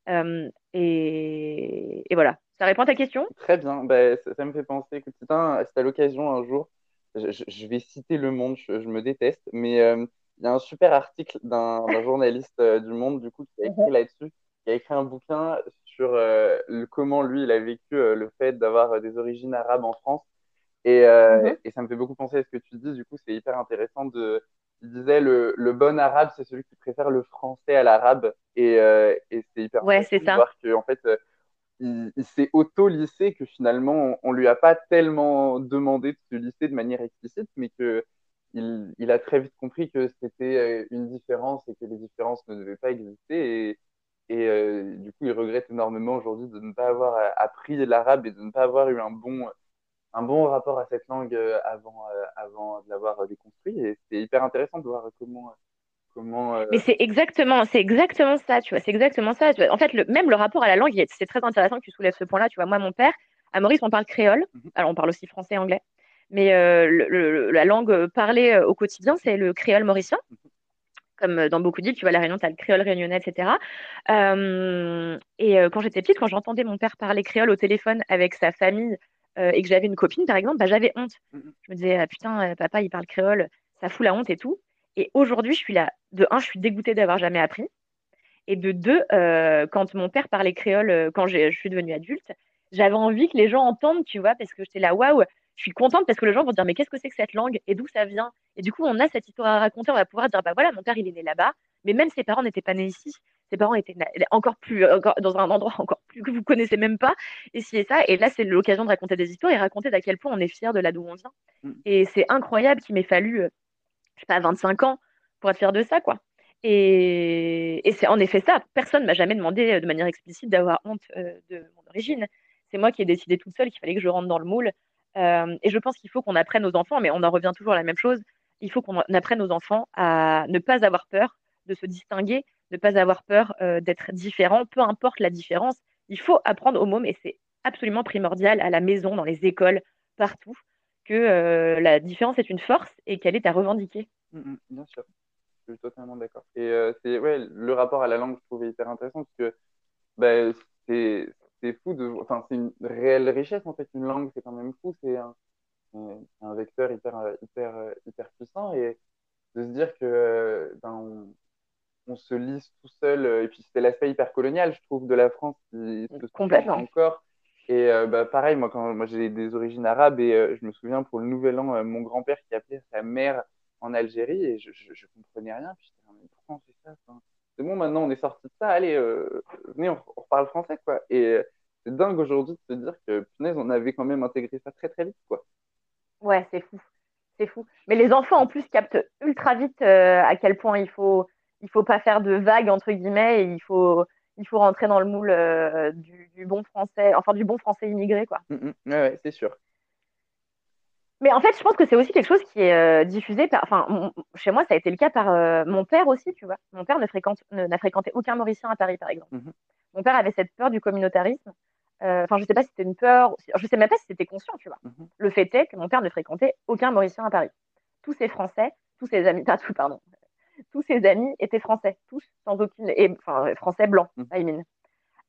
Euh, et, et, voilà. Ça répond à ta question? Très bien. Bah, ça, me fait penser que si tu as l'occasion un jour je, vais citer Le Monde, je, me déteste, mais il y a un super article d'un journaliste du Monde, du coup, qui a écrit mhm. là-dessus, qui a écrit un bouquin sur le, comment lui, il a vécu le fait d'avoir des origines arabes en France. Et, mhm. et, ça me fait beaucoup penser à ce que tu dis, du coup, c'est hyper intéressant de, il disait le, le bon arabe, c'est celui qui préfère le français à l'arabe. Et, euh, et c'est hyper ouais, ça. de voir qu'en en fait, euh, il, s'est auto-lissé, que finalement, on, ne lui a pas tellement demandé de se lisser de manière explicite, mais que il, il, a très vite compris que c'était euh, une différence et que les différences ne devaient pas exister. Et, et du coup, il regrette énormément aujourd'hui de ne pas avoir appris l'arabe et de ne pas avoir eu un bon un bon rapport à cette langue euh, avant, euh, avant de l'avoir euh, déconstruit. Et c'est hyper intéressant de voir comment. comment Mais c'est exactement, c'est exactement ça, tu vois, c'est exactement ça. En fait, le, même le rapport à la langue, c'est très intéressant que tu soulèves ce point-là. Tu vois, moi, mon père, à Maurice, on parle créole. Mhm. Alors, on parle aussi français et anglais. Mais la langue parlée au quotidien, c'est le créole mauricien. Mhm. Comme dans beaucoup d'îles, tu vois, la Réunion, tu as le créole réunionnais, etc. et quand j'étais petite, quand j'entendais mon père parler créole au téléphone avec sa famille euh, et que j'avais une copine, par exemple, bah, j'avais honte. Je me disais, ah, putain, euh, papa, il parle créole, ça fout la honte et tout. Et aujourd'hui, je suis là. De un, je suis dégoûtée d'avoir jamais appris. Et de deux, euh, quand mon père parlait créole, quand je suis devenue adulte, j'avais envie que les gens entendent, tu vois, parce que j'étais là, waouh, je suis contente parce que les gens vont dire, mais qu'est-ce que c'est que cette langue et d'où ça vient? Et du coup, on a cette histoire à raconter, on va pouvoir dire, bah voilà, mon père, il est né là-bas, mais même ses parents n'étaient pas nés ici. Ses parents étaient encore plus dans un endroit encore plus que vous connaissez même pas et si et ça. Et là c'est l'occasion de raconter des histoires et raconter d'à quel point on est fier de là d'où on vient. Mm. et c'est incroyable qu'il m'ait fallu euh, je sais pas 25 ans pour être fier de ça quoi. Et, et c'est en effet ça. Personne m'a jamais demandé euh, de manière explicite d'avoir honte euh, de mon origine. C'est moi qui ai décidé toute seule qu'il fallait que je rentre dans le moule et je pense qu'il faut qu'on apprenne aux enfants mais on en revient toujours à la même chose il faut qu'on apprenne aux enfants à ne pas avoir peur de se distinguer ne pas avoir peur euh, d'être différent, peu importe la différence. Il faut apprendre au môme, et c'est absolument primordial à la maison, dans les écoles, partout, que euh, la différence est une force et qu'elle est à revendiquer. Mm, mm, bien sûr, je suis totalement d'accord. Et euh, c'est ouais, le rapport à la langue, je trouvais hyper intéressant parce que bah, c'est fou de, enfin c'est une réelle richesse en fait. Une langue, c'est quand même fou, c'est un, un, vecteur hyper hyper hyper puissant et de se dire que ben, on se lise tout seul. Euh, et puis c'était l'aspect hyper colonial, je trouve, de la France qui se Complètement. encore. Et euh, bah, pareil, moi, quand moi j'ai des origines arabes et euh, je me souviens pour le Nouvel An, mon grand-père qui appelait sa mère en Algérie et je, je, comprenais rien. Puis j'étais, mais pourquoi on fait ça C'est bon, maintenant on est sorti de ça. Allez, venez, on, on, parle français, quoi. Et c'est dingue aujourd'hui de se dire que punaise, on avait quand même intégré ça très très vite, quoi. Ouais, c'est fou. C'est fou. Mais les enfants en plus captent ultra vite à quel point il faut il faut pas faire de vagues entre guillemets et il faut il faut rentrer dans le moule euh, du, bon français, enfin du bon français immigré quoi. Mm, mm. ouais, c'est sûr. Mais en fait, je pense que c'est aussi quelque chose qui est euh, diffusé par. Enfin, chez moi, ça a été le cas par euh, mon père aussi, tu vois. Mon père ne fréquente, n'a fréquenté aucun Mauricien à Paris, par exemple. Mm-hmm. Mon père avait cette peur du communautarisme. Enfin, je sais pas si c'était une peur, je sais même pas si c'était conscient, tu vois. Mm-hmm. Le fait est que mon père ne fréquentait aucun Mauricien à Paris. Tous ses Français, tous ses amis, pas tous, pardon, tous ses amis étaient français, tous sans aucune, et, enfin français blancs, mmh. I mean.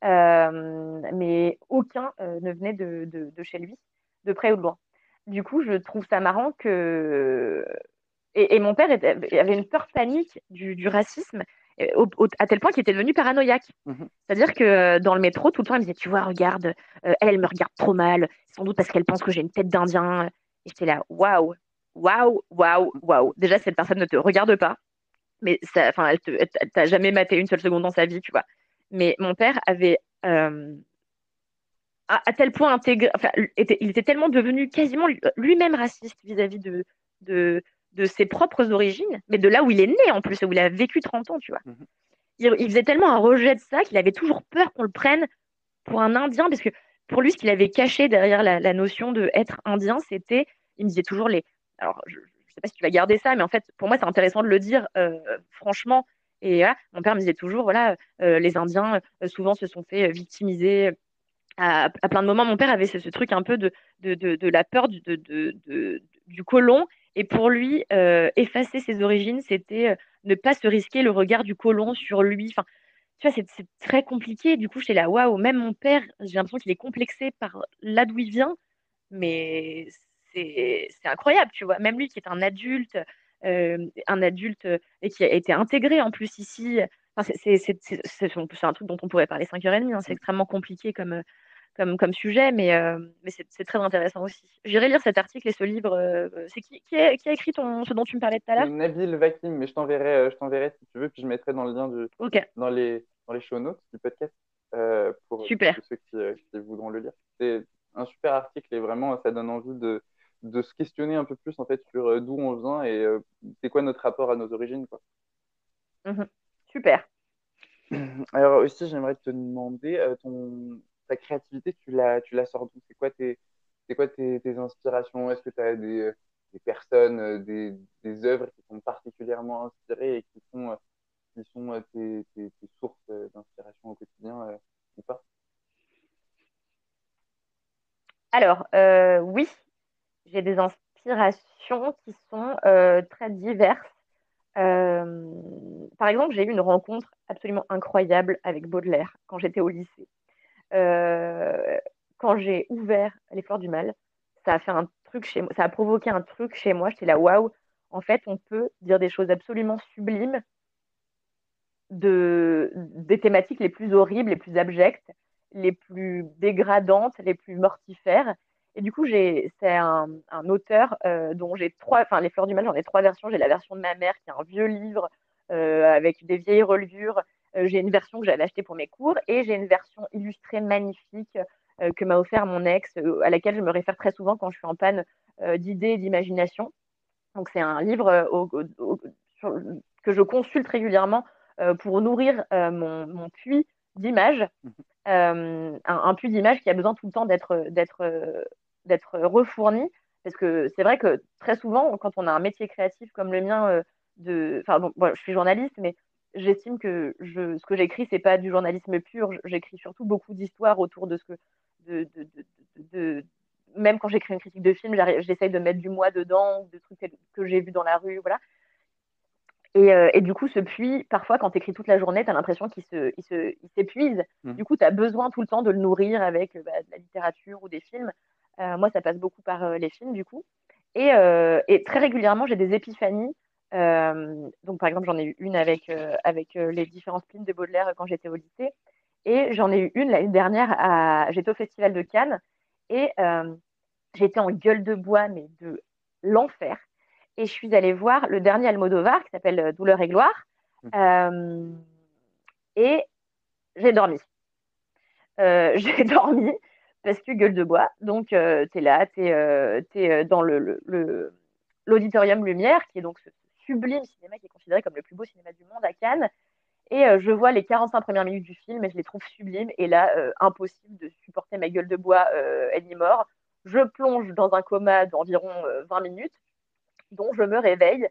Euh, mais aucun euh, ne venait de, de, chez lui, de près ou de loin. Du coup, je trouve ça marrant que. Et, mon père avait une peur panique du, du racisme, à tel point qu'il était devenu paranoïaque. Mmh. C'est-à-dire que dans le métro, tout le temps, il me disait Tu vois, regarde, euh, elle, elle me regarde trop mal, sans doute parce qu'elle pense que j'ai une tête d'Indien. Et j'étais là Waouh, waouh, waouh, waouh. Déjà, cette personne ne te regarde pas mais ça, elle t'a jamais maté une seule seconde dans sa vie, tu vois. Mais mon père avait euh, à, tel point intégré, enfin, était, il était tellement devenu quasiment lui-même raciste vis-à-vis de, de, de, ses propres origines, mais de là où il est né en plus, où il a vécu 30 ans, tu vois. Mmh il, faisait tellement un rejet de ça qu'il avait toujours peur qu'on le prenne pour un Indien, parce que pour lui, ce qu'il avait caché derrière la, la notion de être Indien, c'était, il me disait toujours les, alors je, sais pas si tu vas garder ça, mais en fait, pour moi, c'est intéressant de le dire euh, franchement. Et mon père me disait toujours, voilà, euh, les Indiens euh, souvent se sont fait victimiser à, plein de moments. Mon père avait ce, truc un peu de, de, de, la peur du, du colon. Et pour lui, effacer ses origines, c'était ne pas se risquer le regard du colon sur lui. Enfin, tu vois, c'est très compliqué. Du coup, j'étais là, waouh, même mon père, j'ai l'impression qu'il est complexé par là d'où il vient. Mais c'est incroyable, tu vois. Même lui qui est un adulte, un adulte et qui a été intégré en plus ici. c'est un truc dont on pourrait parler 5h30. Hein. C'est extrêmement compliqué comme, comme, comme sujet, mais, mais c'est très intéressant aussi. J'irai lire cet article et ce livre. c'est qui, qui, a, qui, a, écrit ton, ce dont tu me parlais tout à l'heure? Nabil Vakim, mais je t'enverrai si tu veux, puis je mettrai dans le lien du, dans, les, dans les show notes du podcast pour, Super. ceux qui, qui, voudront le lire. C'est un super article et vraiment, ça donne envie de, de se questionner un peu plus en fait sur euh, d'où on vient et euh, c'est quoi notre rapport à nos origines. Quoi. Mhm. Super. Alors aussi, j'aimerais te demander, euh, ton, ta créativité, tu la, tu la sors d'où? C'est quoi tes, c'est quoi tes, inspirations? Est-ce que tu as des, des personnes, des, des, œuvres qui sont particulièrement inspirées et qui sont, qui sont tes, tes, sources d'inspiration au quotidien ou pas? Alors, oui, j'ai des inspirations qui sont euh, très diverses. Euh, par exemple, j'ai eu une rencontre absolument incroyable avec Baudelaire quand j'étais au lycée. Euh, quand j'ai ouvert Les Fleurs du Mal, ça a fait un truc chez moi, ça a provoqué un truc chez moi. J'étais là, waouh, en fait, on peut dire des choses absolument sublimes de, des thématiques les plus horribles, les plus abjectes, les plus dégradantes, les plus mortifères. Et du coup, c'est un, auteur euh, dont j'ai trois, enfin, Les Fleurs du Mal, j'en ai trois versions. J'ai la version de ma mère, qui est un vieux livre euh, avec des vieilles relevures. Euh, j'ai une version que j'avais achetée pour mes cours et j'ai une version illustrée magnifique que m'a offert mon ex, à laquelle je me réfère très souvent quand je suis en panne d'idées et d'imagination. Donc, c'est un livre que je consulte régulièrement pour nourrir mon, mon, puits d'images. Mmh un, un, puits d'images qui a besoin tout le temps d'être d'être refourni. Parce que c'est vrai que très souvent, quand on a un métier créatif comme le mien, euh, de... enfin, bon, je suis journaliste, mais j'estime que je... ce que j'écris, c'est pas du journalisme pur. J'écris surtout beaucoup d'histoires autour de ce que. De, de, de, Même quand j'écris une critique de film, j'essaye de mettre du moi dedans, de trucs que j'ai vus dans la rue, voilà. Et, euh, et, du coup, ce puits, parfois, quand tu écris toute la journée, tu as l'impression qu'il s'épuise. Se, mmh. Du coup, tu as besoin tout le temps de le nourrir avec bah, de la littérature ou des films. Euh, moi, ça passe beaucoup par euh, les films, du coup. Et, et très régulièrement, j'ai des épiphanies. Donc, par exemple, j'en ai eu une avec, avec les différents films de Baudelaire quand j'étais au lycée. Et j'en ai eu une l'année dernière. À... J'étais au Festival de Cannes et j'étais en gueule de bois, mais de l'enfer. Et je suis allée voir le dernier Almodovar qui s'appelle Douleur et gloire. Mmh. et j'ai dormi. j'ai dormi parce que gueule de bois. Donc, euh, tu es là, tu es, euh, euh, dans l'auditorium le, Lumière, qui est donc ce sublime cinéma qui est considéré comme le plus beau cinéma du monde à Cannes. Et je vois les 45 premières minutes du film et je les trouve sublimes. Et là, impossible de supporter ma gueule de bois est mort. Je plonge dans un coma d'environ 20 minutes, dont je me réveille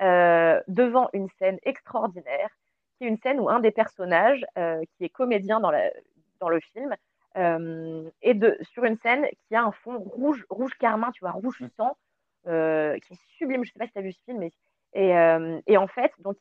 devant une scène extraordinaire, qui est une scène où un des personnages, qui est comédien dans, la, dans le film, euh, et de, sur une scène qui a un fond rouge, rouge carmin, tu vois, rouge mmh. sang, euh, qui est sublime. Je sais pas si tu as vu ce film, mais. Et, euh, et en fait, donc,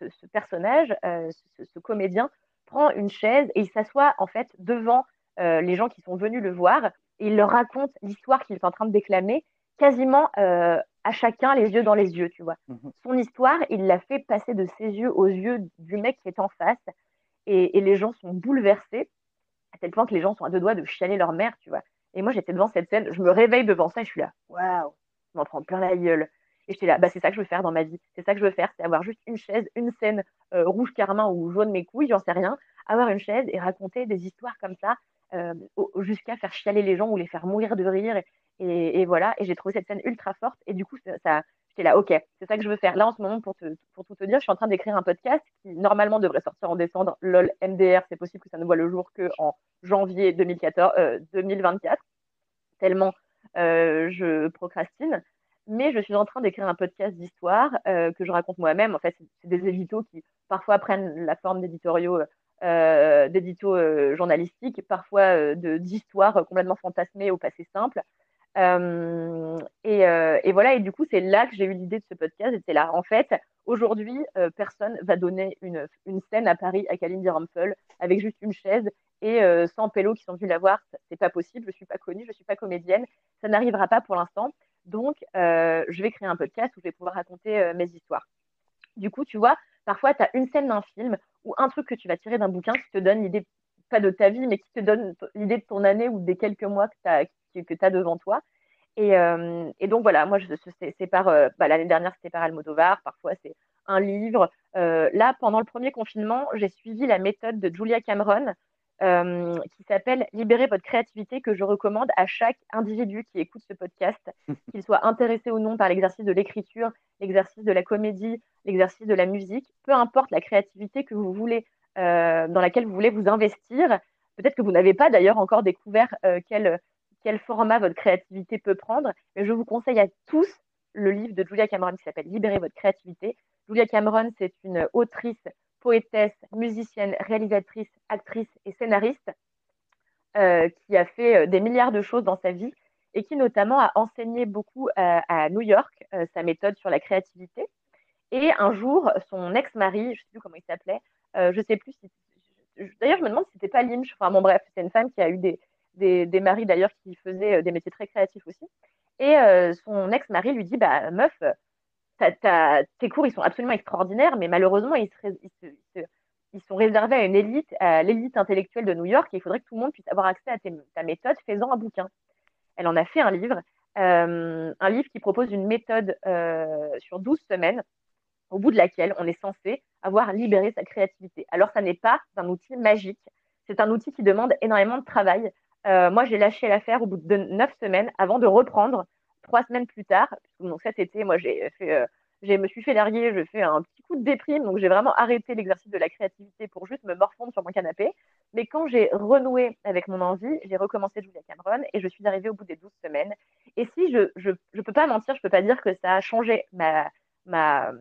ce, personnage, ce, ce, comédien, prend une chaise et il s'assoit en fait devant les gens qui sont venus le voir et il leur raconte l'histoire qu'il est en train de déclamer quasiment à chacun les yeux dans les yeux, tu vois. Mmh Son histoire, il l'a fait passer de ses yeux aux yeux du mec qui est en face et, et les gens sont bouleversés à tel point que les gens sont à deux doigts de chialer leur mère, tu vois. Et moi, j'étais devant cette scène, je me réveille devant ça et je suis là, waouh, je m'en prends plein la gueule. Et j'étais là, bah, c'est ça que je veux faire dans ma vie. C'est ça que je veux faire, c'est avoir juste une chaise, une scène euh, rouge carmin ou jaune mes couilles, j'en sais rien. Avoir une chaise et raconter des histoires comme ça, euh, jusqu'à faire chialer les gens ou les faire mourir de rire. Et, voilà, et j'ai trouvé cette scène ultra forte. Et du coup, ça, J'étais là, ok, c'est ça que je veux faire. Là, en ce moment, pour, pour tout te dire, je suis en train d'écrire un podcast qui, normalement, devrait sortir en décembre. LOL, MDR, c'est possible que ça ne voit le jour qu'en janvier 2014, 2024, euh, tellement je procrastine. Mais je suis en train d'écrire un podcast d'histoire euh, que je raconte moi-même. En fait, c'est des éditos qui, parfois, prennent la forme d'éditoriaux d'éditos journalistiques, parfois d'histoires complètement fantasmées au passé simple. Euh, et, euh, et, voilà, et du coup, c'est là que j'ai eu l'idée de ce podcast. C'était là, en fait, aujourd'hui, personne va donner une, une, scène à Paris à Kalindi Rumpel avec juste une chaise et 100 pélos qui sont venus la voir. C'est pas possible, je suis pas connue, je suis pas comédienne, ça n'arrivera pas pour l'instant. Donc, je vais créer un podcast où je vais pouvoir raconter mes histoires. Du coup, tu vois, parfois, tu as une scène d'un film ou un truc que tu vas tirer d'un bouquin qui te donne l'idée, pas de ta vie, mais qui te donne l'idée de ton année ou des quelques mois que tu as, que devant toi. Et, euh, et, donc voilà, moi, c'est par euh, bah, l'année dernière, c'était par Almodovar, parfois c'est un livre. Euh, là, pendant le premier confinement, j'ai suivi la méthode de Julia Cameron qui s'appelle Libérer votre créativité, que je recommande à chaque individu qui écoute ce podcast, qu'il soit intéressé ou non par l'exercice de l'écriture, l'exercice de la comédie, l'exercice de la musique, peu importe la créativité que vous voulez, dans laquelle vous voulez vous investir. Peut-être que vous n'avez pas d'ailleurs encore découvert quel quel format votre créativité peut prendre. Mais je vous conseille à tous le livre de Julia Cameron qui s'appelle Libérer votre créativité. Julia Cameron, c'est une autrice, poétesse, musicienne, réalisatrice, actrice et scénariste euh, qui a fait euh, des milliards de choses dans sa vie et qui notamment a enseigné beaucoup à, New York euh, sa méthode sur la créativité. Et un jour, son ex-mari, je ne sais plus comment il s'appelait, je sais plus si. D'ailleurs, je me demande si c'était pas Lynch. Enfin, bon, bref, c'est une femme qui a eu des, des, maris d'ailleurs qui faisaient euh, des métiers très créatifs aussi. Et euh, son ex-mari lui dit Bah, meuf, tes cours, ils sont absolument extraordinaires, mais malheureusement, ils, sont réservés à une élite, à l'élite intellectuelle de New York, et il faudrait que tout le monde puisse avoir accès à ta méthode, faisant un bouquin. Elle en a fait un livre, euh, un livre qui propose une méthode sur 12 semaines, au bout de laquelle on est censé avoir libéré sa créativité. Alors, ça n'est pas un outil magique, c'est un outil qui demande énormément de travail, euh, moi, j'ai lâché l'affaire au bout de neuf semaines avant de reprendre trois semaines plus tard. Donc cet été, moi, j'ai fait, euh, je me suis fait larguer, je fais un petit coup de déprime, donc j'ai vraiment arrêté l'exercice de la créativité pour juste me morfondre sur mon canapé. Mais quand j'ai renoué avec mon envie, j'ai recommencé Julia Cameron et je suis arrivée au bout des 12 semaines. Et si je, je, je peux pas mentir, je peux pas dire que ça a changé ma, ma,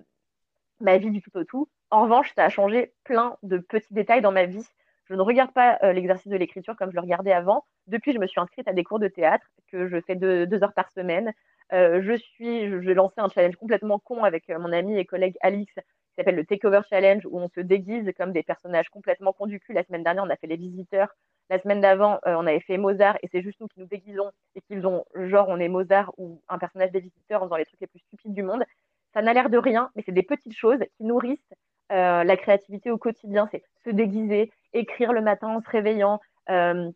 ma vie du tout au tout. En revanche, ça a changé plein de petits détails dans ma vie je ne regarde pas euh, l'exercice de l'écriture comme je le regardais avant. Depuis, je me suis inscrite à des cours de théâtre que je fais deux, heures par semaine. Euh, je suis, je, lancer un challenge complètement con avec euh, mon ami et collègue Alix qui s'appelle le Takeover Challenge où on se déguise comme des personnages complètement conducus. La semaine dernière, on a fait les visiteurs. La semaine d'avant, on avait fait Mozart et c'est juste nous qui nous déguisons et qu'ils ont genre on est Mozart ou un personnage des visiteurs en faisant les trucs les plus stupides du monde. Ça n'a l'air de rien, mais c'est des petites choses qui nourrissent la créativité au quotidien. C'est se déguiser, écrire le matin en se réveillant, euh,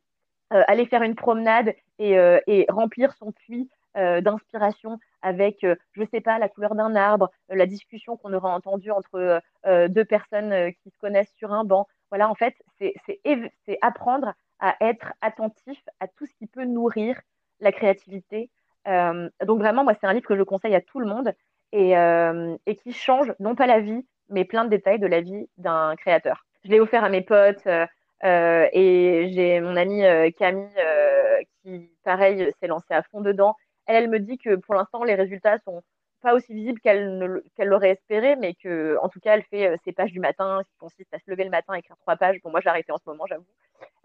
euh, aller faire une promenade et, euh, remplir son puits d'inspiration avec, je ne sais pas, la couleur d'un arbre, la discussion qu'on aura entendue entre deux personnes qui se connaissent sur un banc. Voilà, en fait, c'est apprendre à être attentif à tout ce qui peut nourrir la créativité. donc vraiment, moi, c'est un livre que je conseille à tout le monde et, et, qui change non pas la vie, mais plein de détails de la vie d'un créateur je l'ai offert à mes potes. Euh, euh, et j'ai mon amie euh, Camille qui, pareil, s'est lancée à fond dedans. Elle, me dit que pour l'instant, les résultats sont pas aussi visibles qu'elle l'aurait espéré, mais que en tout cas, elle fait ses pages du matin, qui consiste à se lever le matin, écrire trois pages. Bon, moi, j'ai arrêté en ce moment, j'avoue.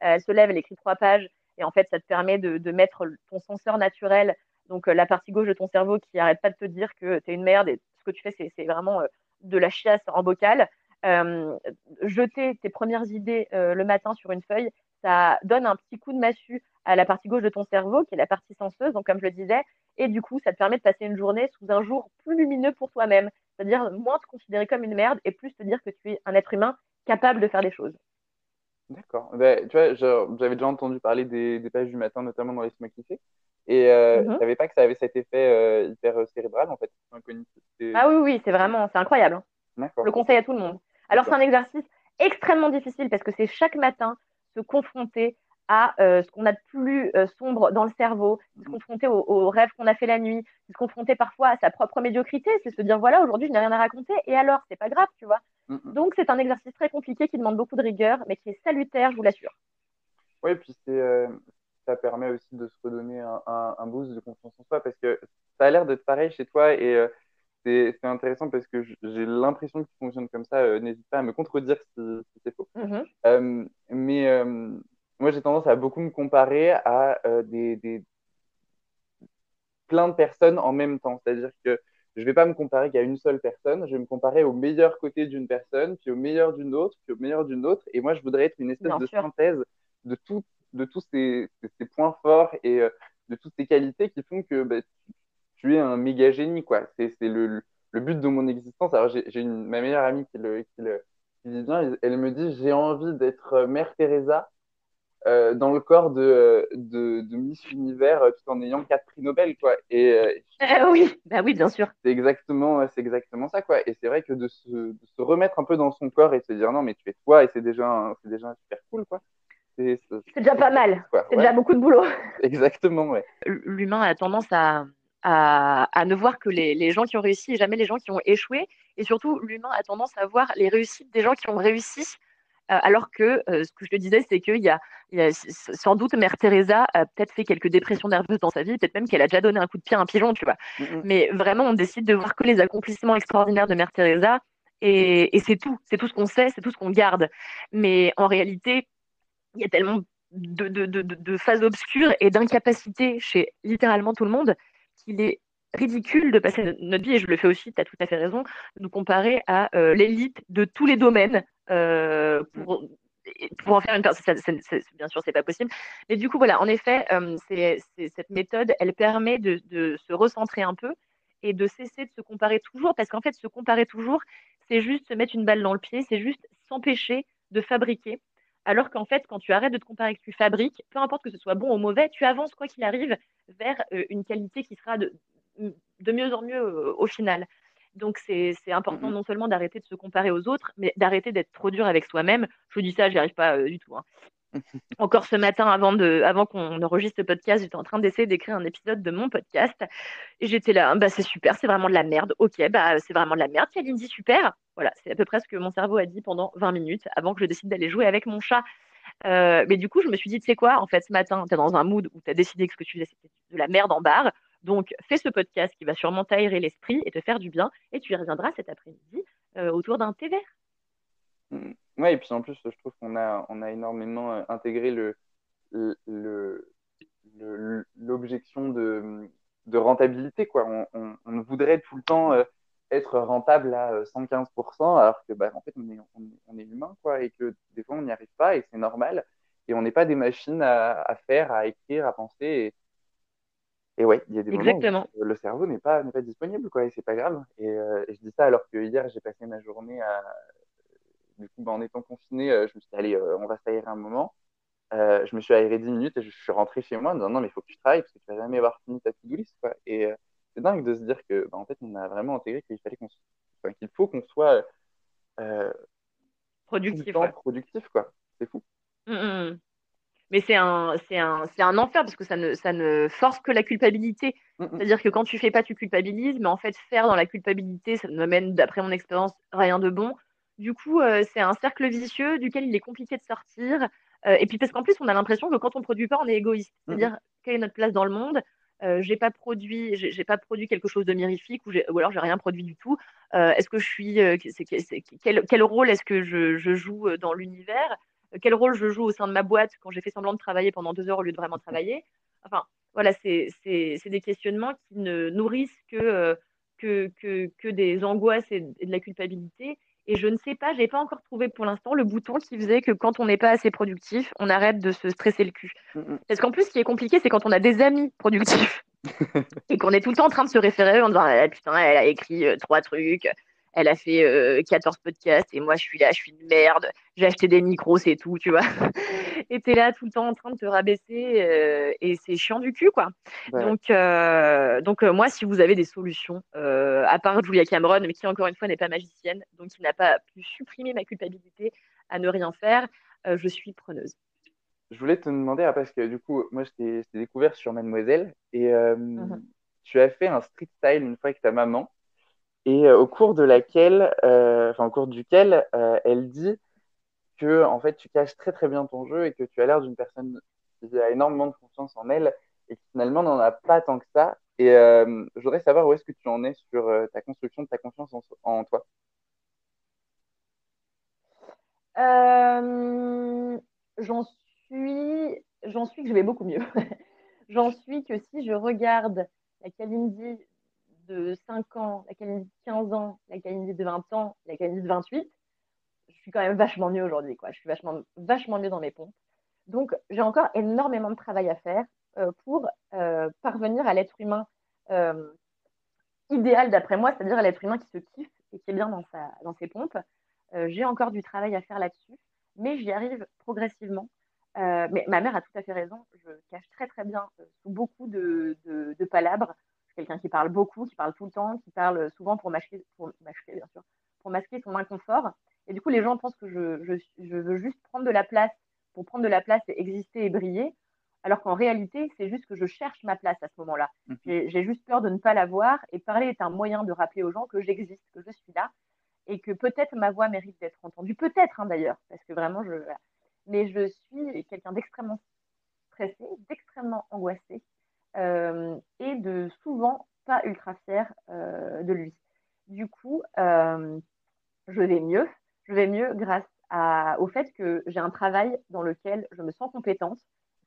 elle se lève, elle écrit trois pages, et en fait, ça te permet de, de mettre ton senseur naturel, donc la partie gauche de ton cerveau qui arrête pas de te dire que tu es une merde et ce que tu fais, c'est vraiment de la chiasse en bocal. Euh, jeter tes premières idées euh, le matin sur une feuille, ça donne un petit coup de massue à la partie gauche de ton cerveau, qui est la partie senseuse, donc comme je le disais, et du coup, ça te permet de passer une journée sous un jour plus lumineux pour toi-même, c'est-à-dire moins te considérer comme une merde et plus te dire que tu es un être humain capable de faire des choses. D'accord. Ben, tu vois, j'avais déjà entendu parler des, pages du matin, notamment dans les smackifés. Et euh, je savais pas que ça avait cet effet hyper cérébral, en fait. Ah oui, oui, c'est vraiment, c'est incroyable. Hein. Je le conseille à tout le monde. Alors, c'est un exercice extrêmement difficile parce que c'est chaque matin se confronter à euh, ce qu'on a de plus euh, sombre dans le cerveau, se mhm. confronter aux, rêves qu'on a fait la nuit, se confronter parfois à sa propre médiocrité, c'est se dire voilà, aujourd'hui je n'ai rien à raconter et alors, c'est pas grave, tu vois. Mhm. Donc, c'est un exercice très compliqué qui demande beaucoup de rigueur, mais qui est salutaire, je vous l'assure. Oui, puis euh, ça permet aussi de se redonner un, un, boost de confiance en soi parce que ça a l'air d'être pareil chez toi et c'est intéressant parce que j'ai l'impression que tu fonctionnes comme ça. Euh, n'hésite pas à me contredire si, c'est faux. Mm-hmm. Euh, mais euh, moi, j'ai tendance à beaucoup me comparer à des, des, plein de personnes en même temps. C'est-à-dire que je vais pas me comparer qu'à une seule personne, je vais me comparer au meilleur côté d'une personne, puis au meilleur d'une autre, puis au meilleur d'une autre. Et moi, je voudrais être une espèce de synthèse de, tout, de tous ces, ces, points forts et de toutes ces qualités qui font que bah, tu es un méga génie, quoi. C'est le, le, but de mon existence. Alors, j'ai ma meilleure amie qui le, qui le qui dit bien, elle me dit, j'ai envie d'être Mère Teresa euh, dans le corps de, de, de, Miss Univers euh, tout en ayant quatre prix Nobel, quoi. Et euh, oui, bah oui, bien sûr. C'est exactement, c'est exactement ça, quoi. Et c'est vrai que de se, de se, remettre un peu dans son corps et de se dire non, mais tu es toi, et c'est déjà, c'est déjà super cool, quoi. C'est déjà pas mal. C'est déjà beaucoup de boulot. Exactement, ouais. L'humain a tendance à, à, à, ne voir que les, les, gens qui ont réussi et jamais les gens qui ont échoué. Et surtout, l'humain a tendance à voir les réussites des gens qui ont réussi euh, alors que euh, ce que je te disais, c'est qu'il y, a, sans doute Mère Teresa a peut-être fait quelques dépressions nerveuses dans sa vie, peut-être même qu'elle a déjà donné un coup de pied à un pigeon, tu vois. Mm, mm. Mais vraiment, on décide de voir que les accomplissements extraordinaires de Mère Teresa, et, c'est tout, c'est tout ce qu'on sait, c'est tout ce qu'on garde. Mais en réalité, il y a tellement de, phases obscures et d'incapacités chez littéralement tout le monde qu'il est ridicule de passer notre vie, et je le fais aussi, tu as tout à fait raison, de nous comparer à euh, l'élite de tous les domaines euh, pour, pour en faire une personne. Bien sûr, c'est pas possible. Mais du coup, voilà, en effet, euh, cette méthode, elle permet de, de, se recentrer un peu et de cesser de se comparer toujours, parce qu'en fait, se comparer toujours, c'est juste se mettre une balle dans le pied, c'est juste s'empêcher de fabriquer. Alors qu'en fait, quand tu arrêtes de te comparer que tu fabriques, peu importe que ce soit bon ou mauvais, tu avances quoi qu'il arrive vers une qualité qui sera de, de mieux en mieux au final. Donc, c'est important mmh non seulement d'arrêter de se comparer aux autres, mais d'arrêter d'être trop dur avec soi-même. Je vous dis ça, j'y arrive pas euh, du tout. Hein. Encore ce matin, avant, avant qu'on enregistre le podcast, j'étais en train d'essayer d'écrire un épisode de mon podcast. Et j'étais là, bah, c'est super, c'est vraiment de la merde. Ok, bah, c'est vraiment de la merde. Lindsay, super. Voilà, c'est à peu près ce que mon cerveau a dit pendant 20 minutes avant que je décide d'aller jouer avec mon chat. Euh, mais du coup, je me suis dit, tu sais quoi, en fait, ce matin, tu es dans un mood où tu as décidé que ce que tu faisais, c'était de la merde en barre. Donc, fais ce podcast qui va sûrement t'aérer l'esprit et te faire du bien. Et tu y reviendras cet après-midi euh, autour d'un thé vert. Mm. Oui, et puis en plus, je trouve qu'on a, on a énormément euh, intégré le, l'objection de, de, rentabilité. Quoi. On, on, voudrait tout le temps euh, être rentable à 115%, alors que bah, en fait, on est, on, est humain quoi, et que des fois, on n'y arrive pas et c'est normal. Et on n'est pas des machines à, à, faire, à écrire, à penser. Et, et ouais, il y a des moments où le cerveau n'est pas, pas disponible, quoi, et c'est pas grave. Euh, et, je dis ça alors que hier, j'ai passé ma journée à. Du coup, bah, en étant confiné, euh, je me suis dit, allez, euh, on va s'aérer un moment. je me suis aéré 10 minutes et je suis rentré chez moi en disant, non, mais il faut que tu travailles parce que tu vas jamais avoir fini ta to-do list, quoi. Et c'est dingue de se dire que, bah, en fait, on a vraiment intégré qu'il fallait qu'on qu'il faut qu'on soit. productif. Productif, quoi. C'est fou. Mmh, mmh, mmh mais c'est un, c'est un, c'est un enfer parce que ça ne, ça ne force que la culpabilité. Mm. C'est-à-dire que quand tu fais pas, tu culpabilises, mais en fait, faire dans la culpabilité, ça ne mène, d'après mon expérience, rien de bon. Du coup, euh, c'est un cercle vicieux duquel il est compliqué de sortir. Euh, et puis parce qu'en plus, on a l'impression que quand on ne produit pas, on est égoïste. Mm, C'est-à-dire, quelle est notre place dans le monde? Euh, j'ai pas produit j'ai pas produit quelque chose de mirifique ou, ou alors j'ai rien produit du tout euh, est-ce que je suis c'est, quel, quel, rôle est-ce que je, je joue dans l'univers? Quel rôle je joue au sein de ma boîte quand j'ai fait semblant de travailler pendant deux heures au lieu de vraiment travailler? Enfin, voilà, c'est des questionnements qui ne nourrissent que, que, que, des angoisses et, de la culpabilité. Et je ne sais pas, je n'ai pas encore trouvé pour l'instant le bouton qui faisait que quand on n'est pas assez productif, on arrête de se stresser le cul. Mm, mm. Parce qu'en plus, ce qui est compliqué, c'est quand on a des amis productifs et qu'on est tout le temps en train de se référer en disant ah, Putain, elle a écrit euh, trois trucs, elle a fait 14 euh, podcasts et moi je suis là, je suis une merde, j'ai acheté des micros, c'est tout, tu vois. Et t'es là tout le temps en train de te rabaisser euh, et c'est chiant du cul, quoi. Donc, euh, donc moi, si vous avez des solutions, à part Julia Cameron, mais qui encore une fois n'est pas magicienne, donc qui n'a pas pu supprimer ma culpabilité à ne rien faire, je suis preneuse. Je voulais te demander, ah, parce que du coup, moi je t'ai découvert sur Mademoiselle et mmh tu as fait un street style une fois avec ta maman et euh, au cours de laquelle, euh, enfin au cours duquel, euh, elle dit que en fait tu caches très très bien ton jeu et que tu as l'air d'une personne qui a énormément de confiance en elle et qui finalement n'en a pas tant que ça. Et je voudrais savoir où est-ce que tu en es sur ta construction de ta confiance en, toi. j'en suis, j'en suis que je vais beaucoup mieux. j'en suis que si je regarde la Kalindi de 5 ans, la Kalindi de 15 ans, la Kalindi de 20 ans, la Kalindi de 28, je suis quand même vachement mieux aujourd'hui. Quoi. Je suis vachement, vachement mieux dans mes pompes. Donc, j'ai encore énormément de travail à faire euh, pour euh, parvenir à l'être humain euh, idéal, d'après moi, c'est-à-dire à, l'être humain qui se kiffe et qui est bien dans, sa, dans ses pompes. j'ai encore du travail à faire là-dessus, mais j'y arrive progressivement. mais ma mère a tout à fait raison. Je cache très très bien sous beaucoup de, de, palabres. quelqu'un qui parle beaucoup, qui parle tout le temps, qui parle souvent pour masquer, pour masquer bien sûr, pour masquer son inconfort. Et du coup, les gens pensent que je, je, je, veux juste prendre de la place pour prendre de la place et exister et briller, alors qu'en réalité, c'est juste que je cherche ma place à ce moment-là. Mhm. J'ai juste peur de ne pas la voir et parler est un moyen de rappeler aux gens que j'existe, que je suis là et que peut-être ma voix mérite d'être entendue. Peut-être hein, d'ailleurs, parce que vraiment, je. Mais je suis quelqu'un d'extrêmement stressé, d'extrêmement angoissé euh, et de souvent pas ultra fier euh, de lui. Du coup, euh, je vais mieux. Je vais mieux grâce au fait que j'ai un travail dans lequel je me sens compétente.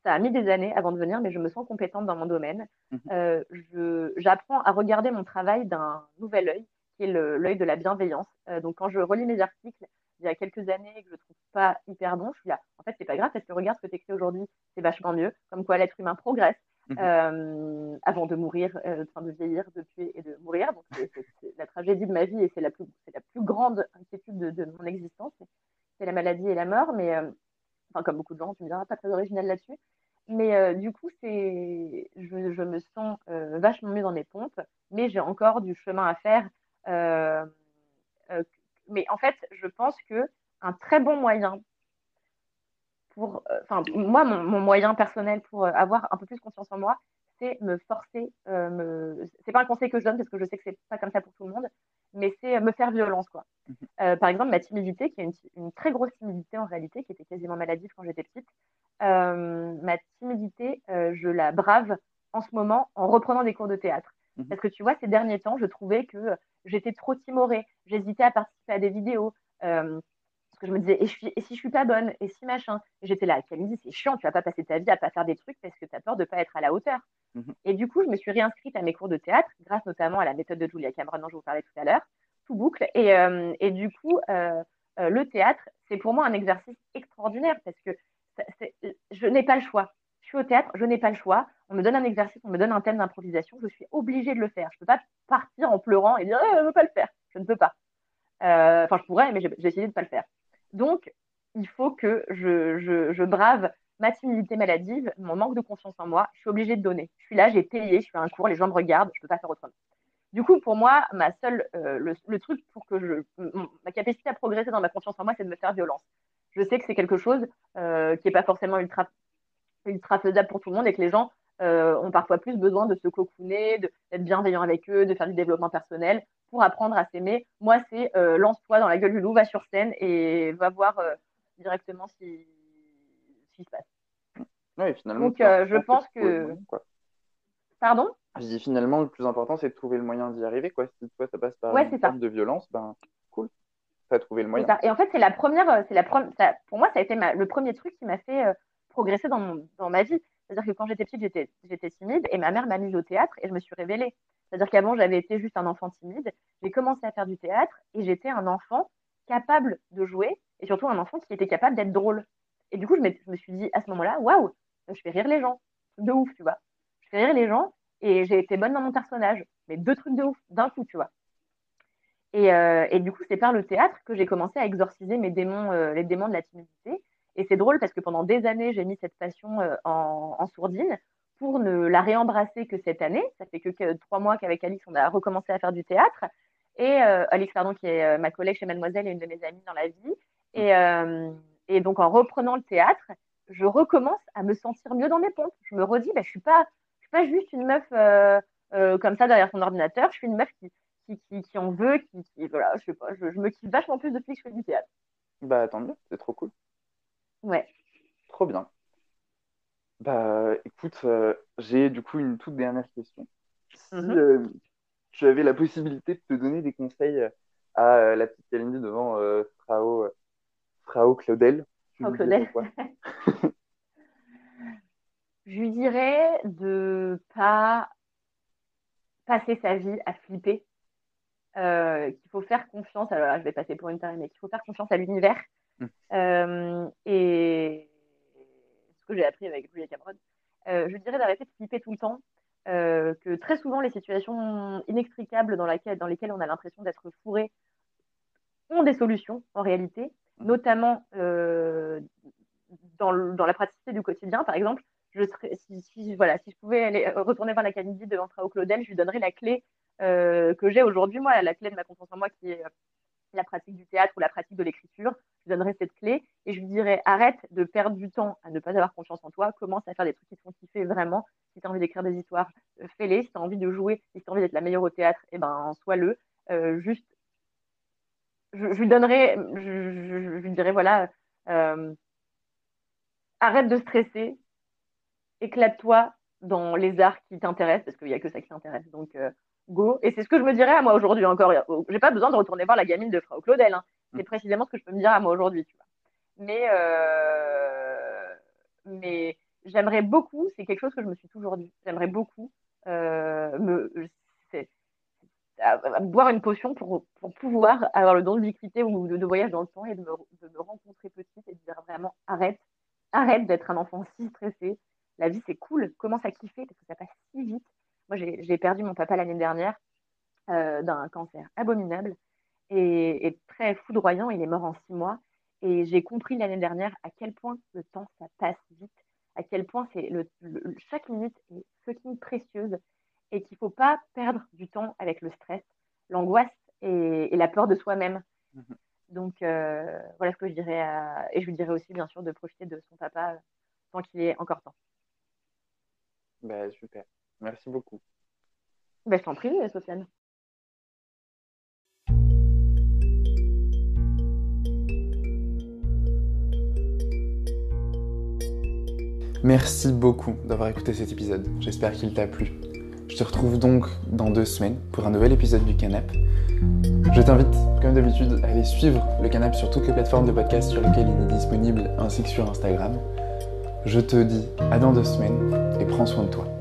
Ça a mis des années avant de venir, mais je me sens compétente dans mon domaine. Mhm. Euh, j'apprends à regarder mon travail d'un nouvel œil, qui est l'œil de la bienveillance. Euh, donc, quand je relis mes articles il y a quelques années et que je ne trouve pas hyper bon, je suis là. En fait, c'est pas grave parce que regarde ce que tu écris aujourd'hui, c'est vachement mieux. Comme quoi l'être humain progresse. Mhm. Euh, avant de mourir, enfin de vieillir, de tuer et de mourir. Donc, c'est la tragédie de ma vie et c'est la, plus, la plus grande inquiétude de, mon existence c'est la maladie et la mort, mais euh, comme beaucoup de gens, tu me diras pas très original là-dessus. Mais euh, du coup, c'est, je, je, me sens euh, vachement mieux dans mes pompes, mais j'ai encore du chemin à faire. mais en fait, je pense que un très bon moyen pour, enfin, moi, mon, mon, moyen personnel pour avoir un peu plus confiance en moi, c'est me forcer. me... C'est pas un conseil que je donne parce que je sais que c'est pas comme ça pour tout le monde, mais c'est me faire violence, quoi. Mhm. Euh, par exemple, ma timidité, qui est une, très grosse timidité en réalité, qui était quasiment maladive quand j'étais petite, euh, ma timidité, euh, je la brave en ce moment en reprenant des cours de théâtre. Mhm. Parce que tu vois, ces derniers temps, je trouvais que j'étais trop timorée, j'hésitais à participer à des vidéos. Que je me disais, et, si je suis pas bonne, et si machin. J'étais là, Camille, c'est chiant, tu vas pas passer ta vie à pas faire des trucs parce que tu as peur de pas être à la hauteur. Mhm. Et du coup, je me suis réinscrite à mes cours de théâtre, grâce notamment à la méthode de Julia Cameron dont je vous parlais tout à l'heure, tout boucle. Et, euh, et du coup, euh, euh, le théâtre, c'est pour moi un exercice extraordinaire parce que je n'ai pas le choix. Je suis au théâtre, je n'ai pas le choix. On me donne un exercice, on me donne un thème d'improvisation, je suis obligée de le faire. Je ne peux pas partir en pleurant et dire eh, je ne veux pas le faire. Je ne peux pas. Enfin, je pourrais, mais j'ai décidé de ne pas le faire. Donc, il faut que je, brave ma timidité maladive, mon manque de confiance en moi, je suis obligée de donner. Je suis là, j'ai payé, je fais un cours, les gens me regardent, je ne peux pas faire autrement. Du coup, pour moi, ma seule, euh, le, truc pour que ma capacité à progresser dans ma confiance en moi, c'est de me faire violence. Je sais que c'est quelque chose euh, qui n'est pas forcément ultra, faisable pour tout le monde et que les gens euh, ont parfois plus besoin de se cocooner, d'être bienveillants avec eux, de faire du développement personnel pour apprendre à s'aimer. Moi, c'est lance-toi dans la gueule du loup, va sur scène et va voir directement si qui se passe. Oui, finalement. Donc, euh, je pense que. Pardon? Je dis finalement, le plus important, c'est de trouver le moyen d'y arriver. Quoi. Si toi, ça passe par une forme de violence, ben cool. Tu as trouvé le moyen. Et en fait, c'est la première. Euh, c'est la ça, pour moi, ça a été le premier truc qui m'a fait euh, progresser dans, mon, dans ma vie. C'est-à-dire que quand j'étais petite, j'étais timide et ma mère m'a mise au théâtre et je me suis révélée. C'est-à-dire qu'avant, j'avais été juste un enfant timide. J'ai commencé à faire du théâtre et j'étais un enfant capable de jouer et surtout un enfant qui était capable d'être drôle. Et du coup, je, me suis dit à ce moment-là, waouh, je fais rire les gens. De ouf, tu vois. Je fais rire les gens et j'ai été bonne dans mon personnage. Mais deux trucs de ouf, d'un coup, tu vois. Et, euh, et, du coup, c'est par le théâtre que j'ai commencé à exorciser mes démons, euh, les démons de la timidité. Et c'est drôle parce que pendant des années, j'ai mis cette passion euh, en, en, sourdine pour ne la réembrasser que cette année. Ça fait que, trois mois qu'avec Alix, on a recommencé à faire du théâtre. Et Alix, pardon, qui est ma collègue chez Mademoiselle et une de mes amies dans la vie. Et, et donc, en reprenant le théâtre, je recommence à me sentir mieux dans mes pompes. Je me redis, bah, je ne suis, pas, suis pas juste une meuf euh, euh, comme ça derrière son ordinateur. Je suis une meuf qui, qui, qui, en veut, qui, voilà, je sais pas, je, me kiffe vachement plus depuis que je fais du théâtre. Bah, tant mieux, c'est trop cool. Ouais. Trop bien. Bah, écoute, euh, j'ai du coup une toute dernière question. Si mm-hmm. tu avais la possibilité de te donner des conseils à la petite Kalindi devant Frao Frau Claudel. Je lui dirais de pas, passer sa vie à flipper, qu'il faut faire confiance. Alors là, je vais passer pour une tarée, mais qu'il faut faire confiance à l'univers. Mmh. et ce que j'ai appris avec Julia Cameron, je dirais d'arrêter de flipper tout le temps. que très souvent, les situations inextricables dans, dans lesquelles on a l'impression d'être fourré ont des solutions en réalité, mmh. notamment dans, dans, la praticité du quotidien. Par exemple, je serais, si, voilà, si je pouvais aller euh, retourner voir la Candy devant Frao Claudel, je lui donnerais la clé euh, que j'ai aujourd'hui, moi, la clé de ma confiance en moi qui est euh, la pratique du théâtre ou la pratique de l'écriture. Je lui donnerais cette clé et je lui dirais arrête de perdre du temps à ne pas avoir confiance en toi, commence à faire des trucs qui te font kiffer vraiment. Si tu as envie d'écrire des histoires, fais-les. Si tu as envie de jouer, si tu as envie d'être la meilleure au théâtre, eh ben, sois-le. juste, je, lui donnerais, je, lui dirais voilà, arrête de stresser, éclate-toi dans les arts qui t'intéressent, parce qu'il n'y a que ça qui t'intéresse. Donc, euh, go. Et c'est ce que je me dirais à moi aujourd'hui encore. J'ai pas besoin de retourner voir la gamine de Frau Claudel. Hein. Mm. C'est précisément ce que je peux me dire à moi aujourd'hui. Mais, euh, mais j'aimerais beaucoup, c'est quelque chose que je me suis toujours dit, j'aimerais beaucoup euh, me, boire une potion pour, pour, pouvoir avoir le don d'ubiquité ou de, voyage dans le temps et de me, de me rencontrer petite et de dire vraiment arrête, arrête d'être un enfant si stressé, la vie c'est cool, commence à kiffer parce que ça passe si vite. Moi j'ai perdu mon papa l'année dernière euh, d'un cancer abominable et, très foudroyant. Il est mort en six mois et j'ai compris l'année dernière à quel point le temps ça passe vite, à quel point c'est le, chaque minute est fucking précieuse et qu'il ne faut pas perdre du temps avec le stress, l'angoisse et, la peur de soi-même. Mhm. Donc euh, voilà ce que je dirais et je lui dirais aussi bien sûr de profiter de son papa tant qu'il est encore temps. Bah, super. Merci beaucoup. Bah, je t'en prie, Sofiane. Merci beaucoup d'avoir écouté cet épisode. J'espère qu'il t'a plu. Je te retrouve donc dans deux semaines pour un nouvel épisode du Canap. Je t'invite, comme d'habitude, à aller suivre le Canap sur toutes les plateformes de podcast sur lesquelles il est disponible, ainsi que sur Instagram. Je te dis à dans deux semaines et prends soin de toi.